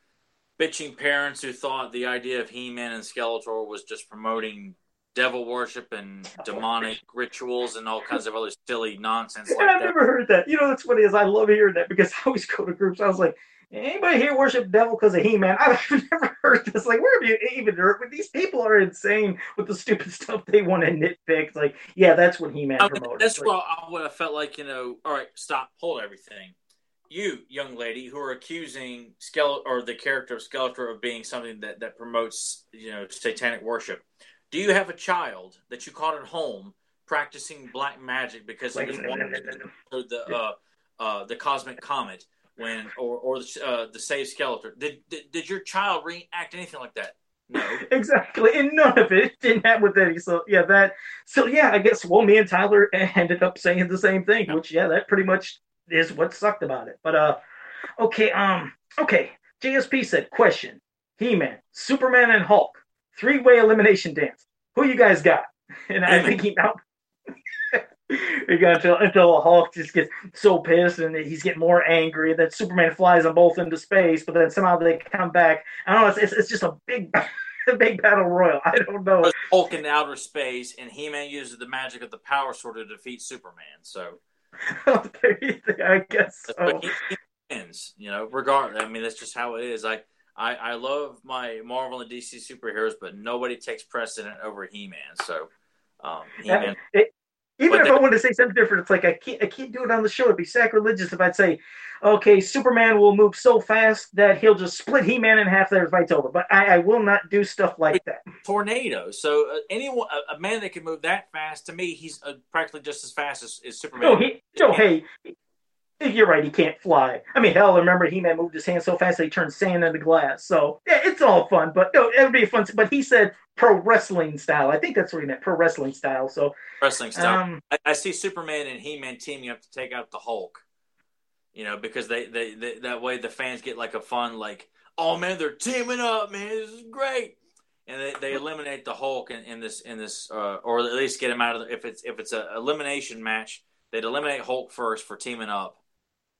bitching parents who thought the idea of He-Man and Skeletor was just promoting devil worship and demonic rituals and all kinds of other silly nonsense like
I've
that.
never heard that. You know, what's funny is I love hearing that because I always go to groups. I was like, anybody here worship devil because of He-Man? I've never heard this. Like, where have you even heard? But these people are insane with the stupid stuff they want to nitpick. It's like, yeah, that's what He-Man
I mean,
promoted.
that's
Like,
what I, what I felt like. You know, all right, stop, hold everything. You, young lady, who are accusing Skeletor or the character of Skeletor of being something that that promotes, you know, satanic worship. Do you have a child that you caught at home practicing black magic because he was wanting to the uh, uh, the cosmic comet when or or the, uh, the save Skeletor? Did, did did your child react anything like that? No.
exactly, and none of it didn't happen with any. So yeah, that. So yeah, I guess well, me and Tyler ended up saying the same thing, which yeah, that pretty much is what sucked about it. But uh, okay, um, okay. JSP said, question: He-Man, Superman, and Hulk, three-way elimination dance. Who you guys got? And I think he now. We got until until Hulk just gets so pissed and he's getting more angry. And then Superman flies them both into space, but then somehow they come back. I don't know. It's, it's, it's just a big, a big battle royal. I don't know.
Hulk in outer space, and He-Man uses the magic of the Power Sword to defeat Superman. So,
I guess so.
but he, he wins. You know, regardless. I mean, that's just how it is. I, I, I love my Marvel and DC superheroes, but nobody takes precedent over He-Man. So, um, He-Man.
It- even if I wanted to say something different, it's like I can't I can't do it on the show. It'd be sacrilegious if I'd say, okay, Superman will move so fast that he'll just split He-Man in half. There, fight's over. But I, I will not do stuff like that.
tornado. So uh, anyone, a, a man that can move that fast, to me, he's uh, practically just as fast as, as Superman.
No, he, no, hey, you're right. He can't fly. I mean, hell, remember He-Man moved his hand so fast that he turned sand into glass. So yeah, it's all fun. But no, it would be fun. But he said pro wrestling style. I think that's what he meant, pro wrestling style. So
wrestling style.
um,
I, I see Superman and He-Man teaming up to take out the Hulk. You know, because they, they, they that way the fans get like a fun like, oh man, they're teaming up, man, this is great, and they, they eliminate the Hulk in, in this in this uh, or at least get him out of the, if it's if it's a elimination match, they'd eliminate Hulk first for teaming up.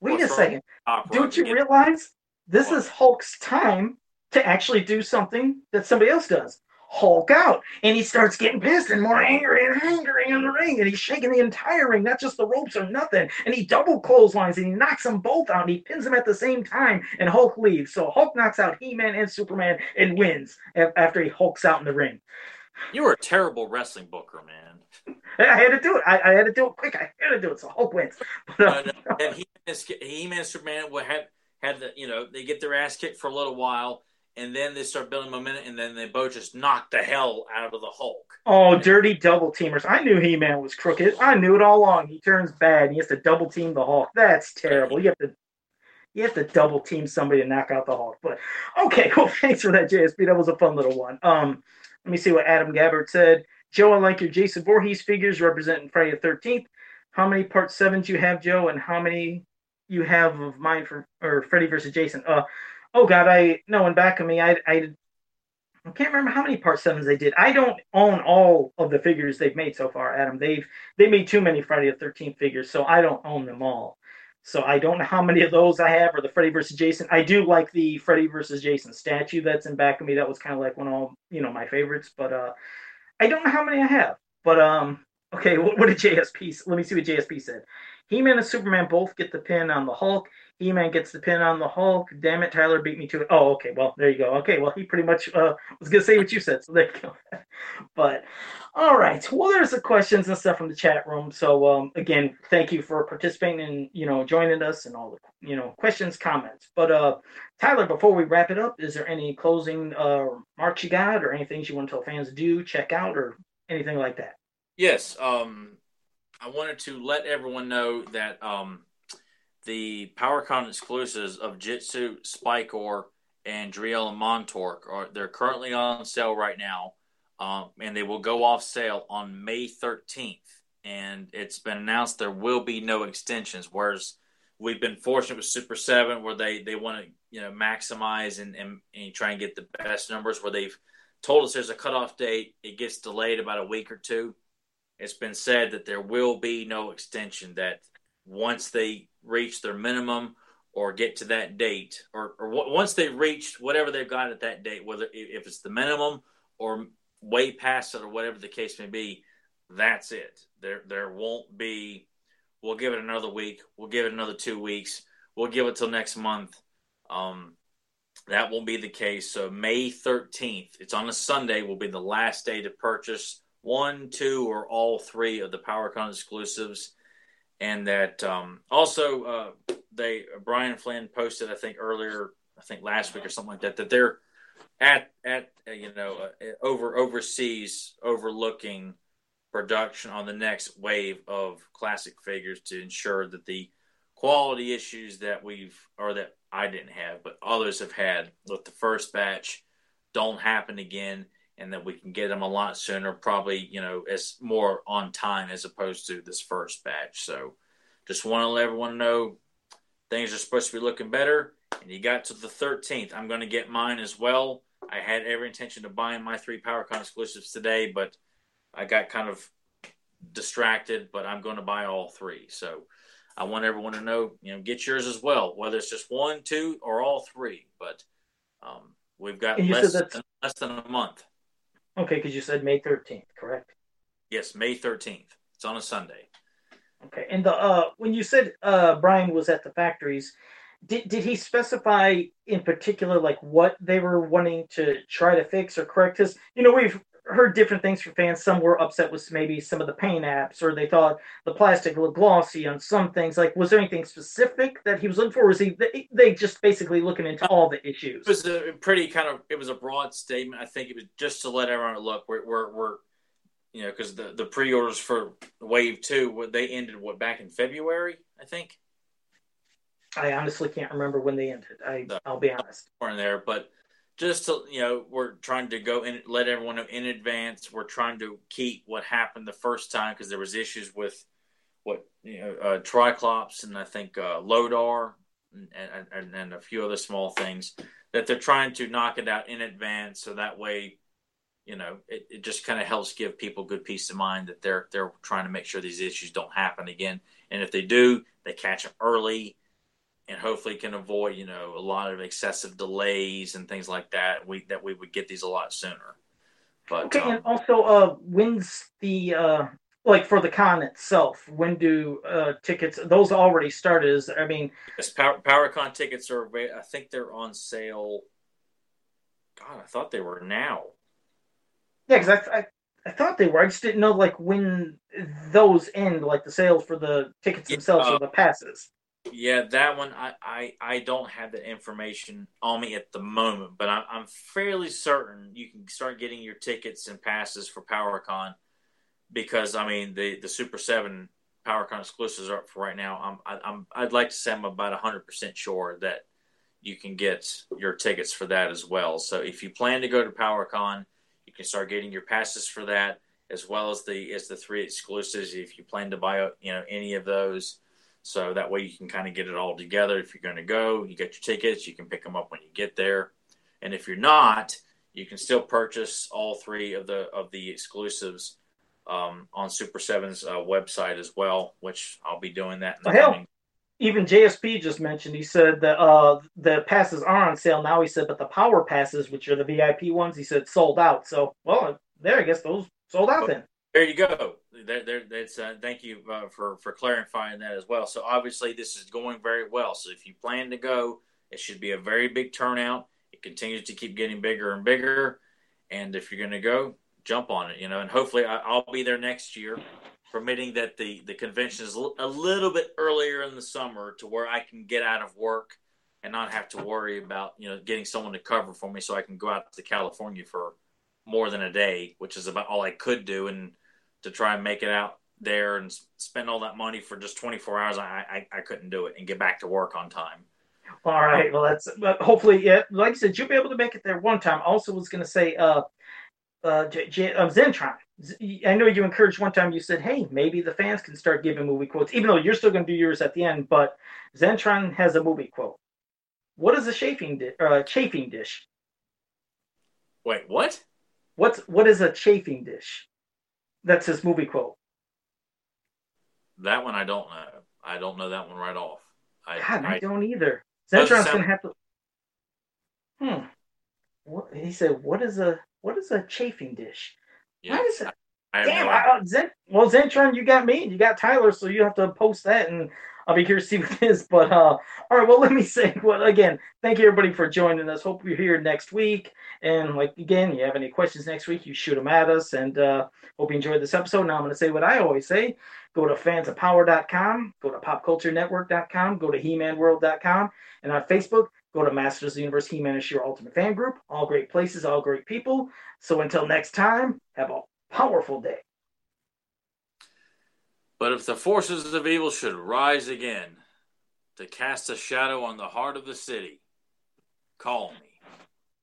Wait a second. Don't you realize this is Hulk's time to actually do something that somebody else does? Hulk out, and he starts getting pissed and more angry and angry in the ring, and he's shaking the entire ring, not just the ropes or nothing. And he double clotheslines and he knocks them both out. And he pins them at the same time, and Hulk leaves. So Hulk knocks out He-Man and Superman and wins after he hulks out in the ring.
You are a terrible wrestling booker, man.
I had to do it. I, I had to do it quick. I had to do it. So Hulk wins. But, uh,
No, no. And he, He-Man and Superman would have had the you know they get their ass kicked for a little while, and then they start building momentum, and then they both just knock the hell out of the Hulk.
Oh, dirty double teamers. I knew He Man was crooked. I knew it all along. He turns bad and he has to double team the Hulk. That's terrible. You have to you have to double team somebody to knock out the Hulk. But okay, cool. Thanks for that, JSP. That was a fun little one. Um, let me see what Adam Gabbard said. Joe, I like your Jason Voorhees figures representing Friday the thirteenth. How many part sevens you have, Joe, and how many you have of mine for or Freddy versus Jason? Uh oh god, I no in back of me, I I I can't remember how many part sevens they did. I don't own all of the figures they've made so far, Adam. They've they made too many Friday the Thirteenth figures, so I don't own them all. So I don't know how many of those I have, or the Freddy versus Jason. I do like the Freddy versus Jason statue that's in back of me. That was kind of like one of you know my favorites, but uh, I don't know how many I have. But um, okay, what, what did JSP? Let me see what JSP said. He-Man and Superman both get the pin on the Hulk. He-Man gets the pin on the Hulk. Damn it, Tyler beat me to it. Oh, okay. Well, there you go. Okay, well, he pretty much uh, was gonna say what you said, so there you go. but all right. Well, there's the questions and stuff from the chat room. So um, again, thank you for participating and you know joining us and all the you know questions, comments. But uh, Tyler, before we wrap it up, is there any closing uh, remarks you got, or anything you want to tell fans to do, check out, or anything like that?
Yes. Um, I wanted to let everyone know that um the PowerCon exclusives of Jitsu, Spikor, and Dree Elle and Montork are they're currently on sale right now, um, and they will go off sale on May 13th. And it's been announced there will be no extensions. Whereas we've been fortunate with Super Seven, where they they want to you know maximize and, and and try and get the best numbers. Where they've told us there's a cutoff date, it gets delayed about a week or two. It's been said that there will be no extension. That once they reach their minimum or get to that date, or, or once they've reached whatever they've got at that date, whether if it's the minimum or way past it or whatever the case may be, that's it. There there won't be. We'll give it another week. We'll give it another two weeks. We'll give it till next month. Um, that won't be the case. So May 13th, it's on a Sunday, will be the last day to purchase one, two, or all three of the PowerCon exclusives. And that um, also uh, they Brian Flinn posted I think earlier I think last week or something like that that they're at at uh, you know uh, over overseas overlooking production on the next wave of classic figures to ensure that the quality issues that we've or that I didn't have but others have had with the first batch don't happen again and that we can get them a lot sooner, probably, you know, as more on time as opposed to this first batch. So just want to let everyone know things are supposed to be looking better. And you got to the 13th. I'm going to get mine as well. I had every intention of buying my three PowerCon exclusives today, but I got kind of distracted, but I'm going to buy all three. So I want everyone to know, you know, get yours as well, whether it's just one, two, or all three. But um, we've got less than, less than a month.
Okay, because you said May 13th, correct?
Yes, May 13th. It's on a Sunday.
Okay, and the uh, when you said uh, Brian was at the factories, did did he specify in particular like what they were wanting to try to fix or correct? Because you know we've heard different things from fans. Some were upset with maybe some of the paint apps, or they thought the plastic looked glossy on some things. Like, was there anything specific that he was looking for? was he they, they just basically looking into all the issues?
It was a pretty kind of it was a broad statement. I think it was just to let everyone look. We're we're, we're you know because the the pre-orders for Wave Two they ended what back in February, I think.
I honestly can't remember when they ended. I I'll be honest.
In there, but just to you know we're trying to go and let everyone know in advance. We're trying to keep what happened the first time because there was issues with what you know uh, Tri-Klops and i think uh, lodar and, and, and, a few other small things that they're trying to knock it out in advance. So that way you know it, it just kind of helps give people good peace of mind that they're they're trying to make sure these issues don't happen again. And if they do they catch them early and hopefully can avoid you know a lot of excessive delays and things like that. We that we would get these a lot sooner. But
okay, um, and also, uh, when's the uh, like for the con itself? When do uh, tickets? Those already started. Is I mean,
yes, Power, PowerCon tickets are. I think they're on sale. God, I thought they were now.
Yeah, because I, I I thought they were. I just didn't know like when those end, like the sales for the tickets themselves uh, or the passes.
Yeah, that one I, I, I don't have the information on me at the moment, but I, I'm fairly certain you can start getting your tickets and passes for PowerCon because I mean the the Super Seven PowerCon exclusives are up for right now. I'm I, I'm I'd like to say I'm about hundred percent sure that you can get your tickets for that as well. So if you plan to go to PowerCon, you can start getting your passes for that as well as the as the three exclusives. If you plan to buy you know any of those so that way you can kind of get it all together. If you're going to go, you get your tickets, you can pick them up when you get there. And if you're not, You can still purchase all three of the of the exclusives um, on Super Seven's uh, website as well, which I'll be doing that. In the
Well,
coming.
Even JSP just mentioned. He said that uh, the passes are on sale now. He said, but the power passes, which are the VIP ones, he said sold out. So, well, there I guess those sold out then.
There you go. There, there, that's, uh, thank you uh, for for clarifying that as well. So obviously this is going very well. So if you plan to go, it should be a very big turnout. It continues to keep getting bigger and bigger. And if you're going to go, jump on it. You know, and hopefully I, I'll be there next year, permitting that the the convention is a little bit earlier in the summer to where I can get out of work and not have to worry about you know getting someone to cover for me, so I can go out to California for more than a day, which is about all I could do, and to try and make it out there and spend all that money for just 24 hours, I, I, I couldn't do it and get back to work on time.
All right. Well, that's but hopefully, yeah. Like you said, you'll be able to make it there one time. Also, was going to say, uh, uh, J- J- uh, Zentron. Z- I know you encouraged one time. You said, "Hey, maybe the fans can start giving movie quotes, even though you're still going to do yours at the end." But Zentron has a movie quote. What is a chafing di- uh, chafing dish?
Wait, what?
What's what is a chafing dish? That's his movie quote.
That one I don't know. I don't know that one right off. I,
God, I,
I
don't either. Zentron's
sound-
gonna have to. Hmm. What he said? What is a what is a chafing dish?
yeah,
Why is it?
I have
Damn,
no
I, well, Zentron, you got me, you got Tyler, so you have to post that, and I'll be curious to see what it is. But uh, all right, well, let me say, well, again, thank you everybody for joining us. Hope you're here next week, and like again, you have any questions next week, you shoot them at us, and uh, hope you enjoyed this episode. Now I'm going to say what I always say: go to fansofpower.com, go to popculturenetwork.com, go to he-manworld.com, and on Facebook. Go to Masters of the Universe He-Man is your ultimate fan group. All great places, all great people. So until next time, have a powerful day.
But if the forces of evil should rise again to cast a shadow on the heart of the city, call me.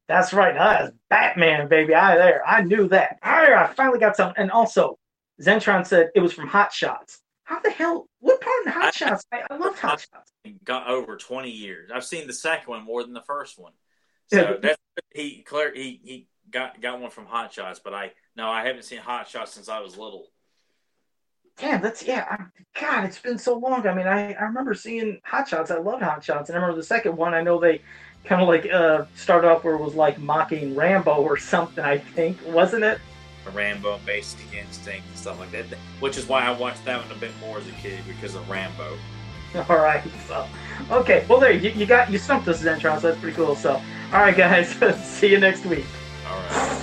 That's right. That's Batman, baby. I there. I knew that. Right, I finally got some. And also, Zentron said it was from Hot Shots. How the hell? What part in Hot
I-
Shots? I, I love Hot Shots.
Got over 20 years. I've seen the second one more than the first one. So that's he clear he he got got one from Hot Shots, but I no, I haven't seen Hot Shots since I was little.
Damn, that's yeah. I, God, it's been so long. I mean, I, I remember seeing Hot Shots. I loved Hot Shots, and I remember the second one. I know they kind of like uh started off where it was like mocking Rambo or something. I think wasn't it?
Rambo, Basic Instinct, and stuff like that. Which is why I watched that one a bit more as a kid because of Rambo.
All right. So, okay. Well, there you, you got you stumped us, Zentron. So that's pretty cool. So, all right, guys. see you next week.
All right.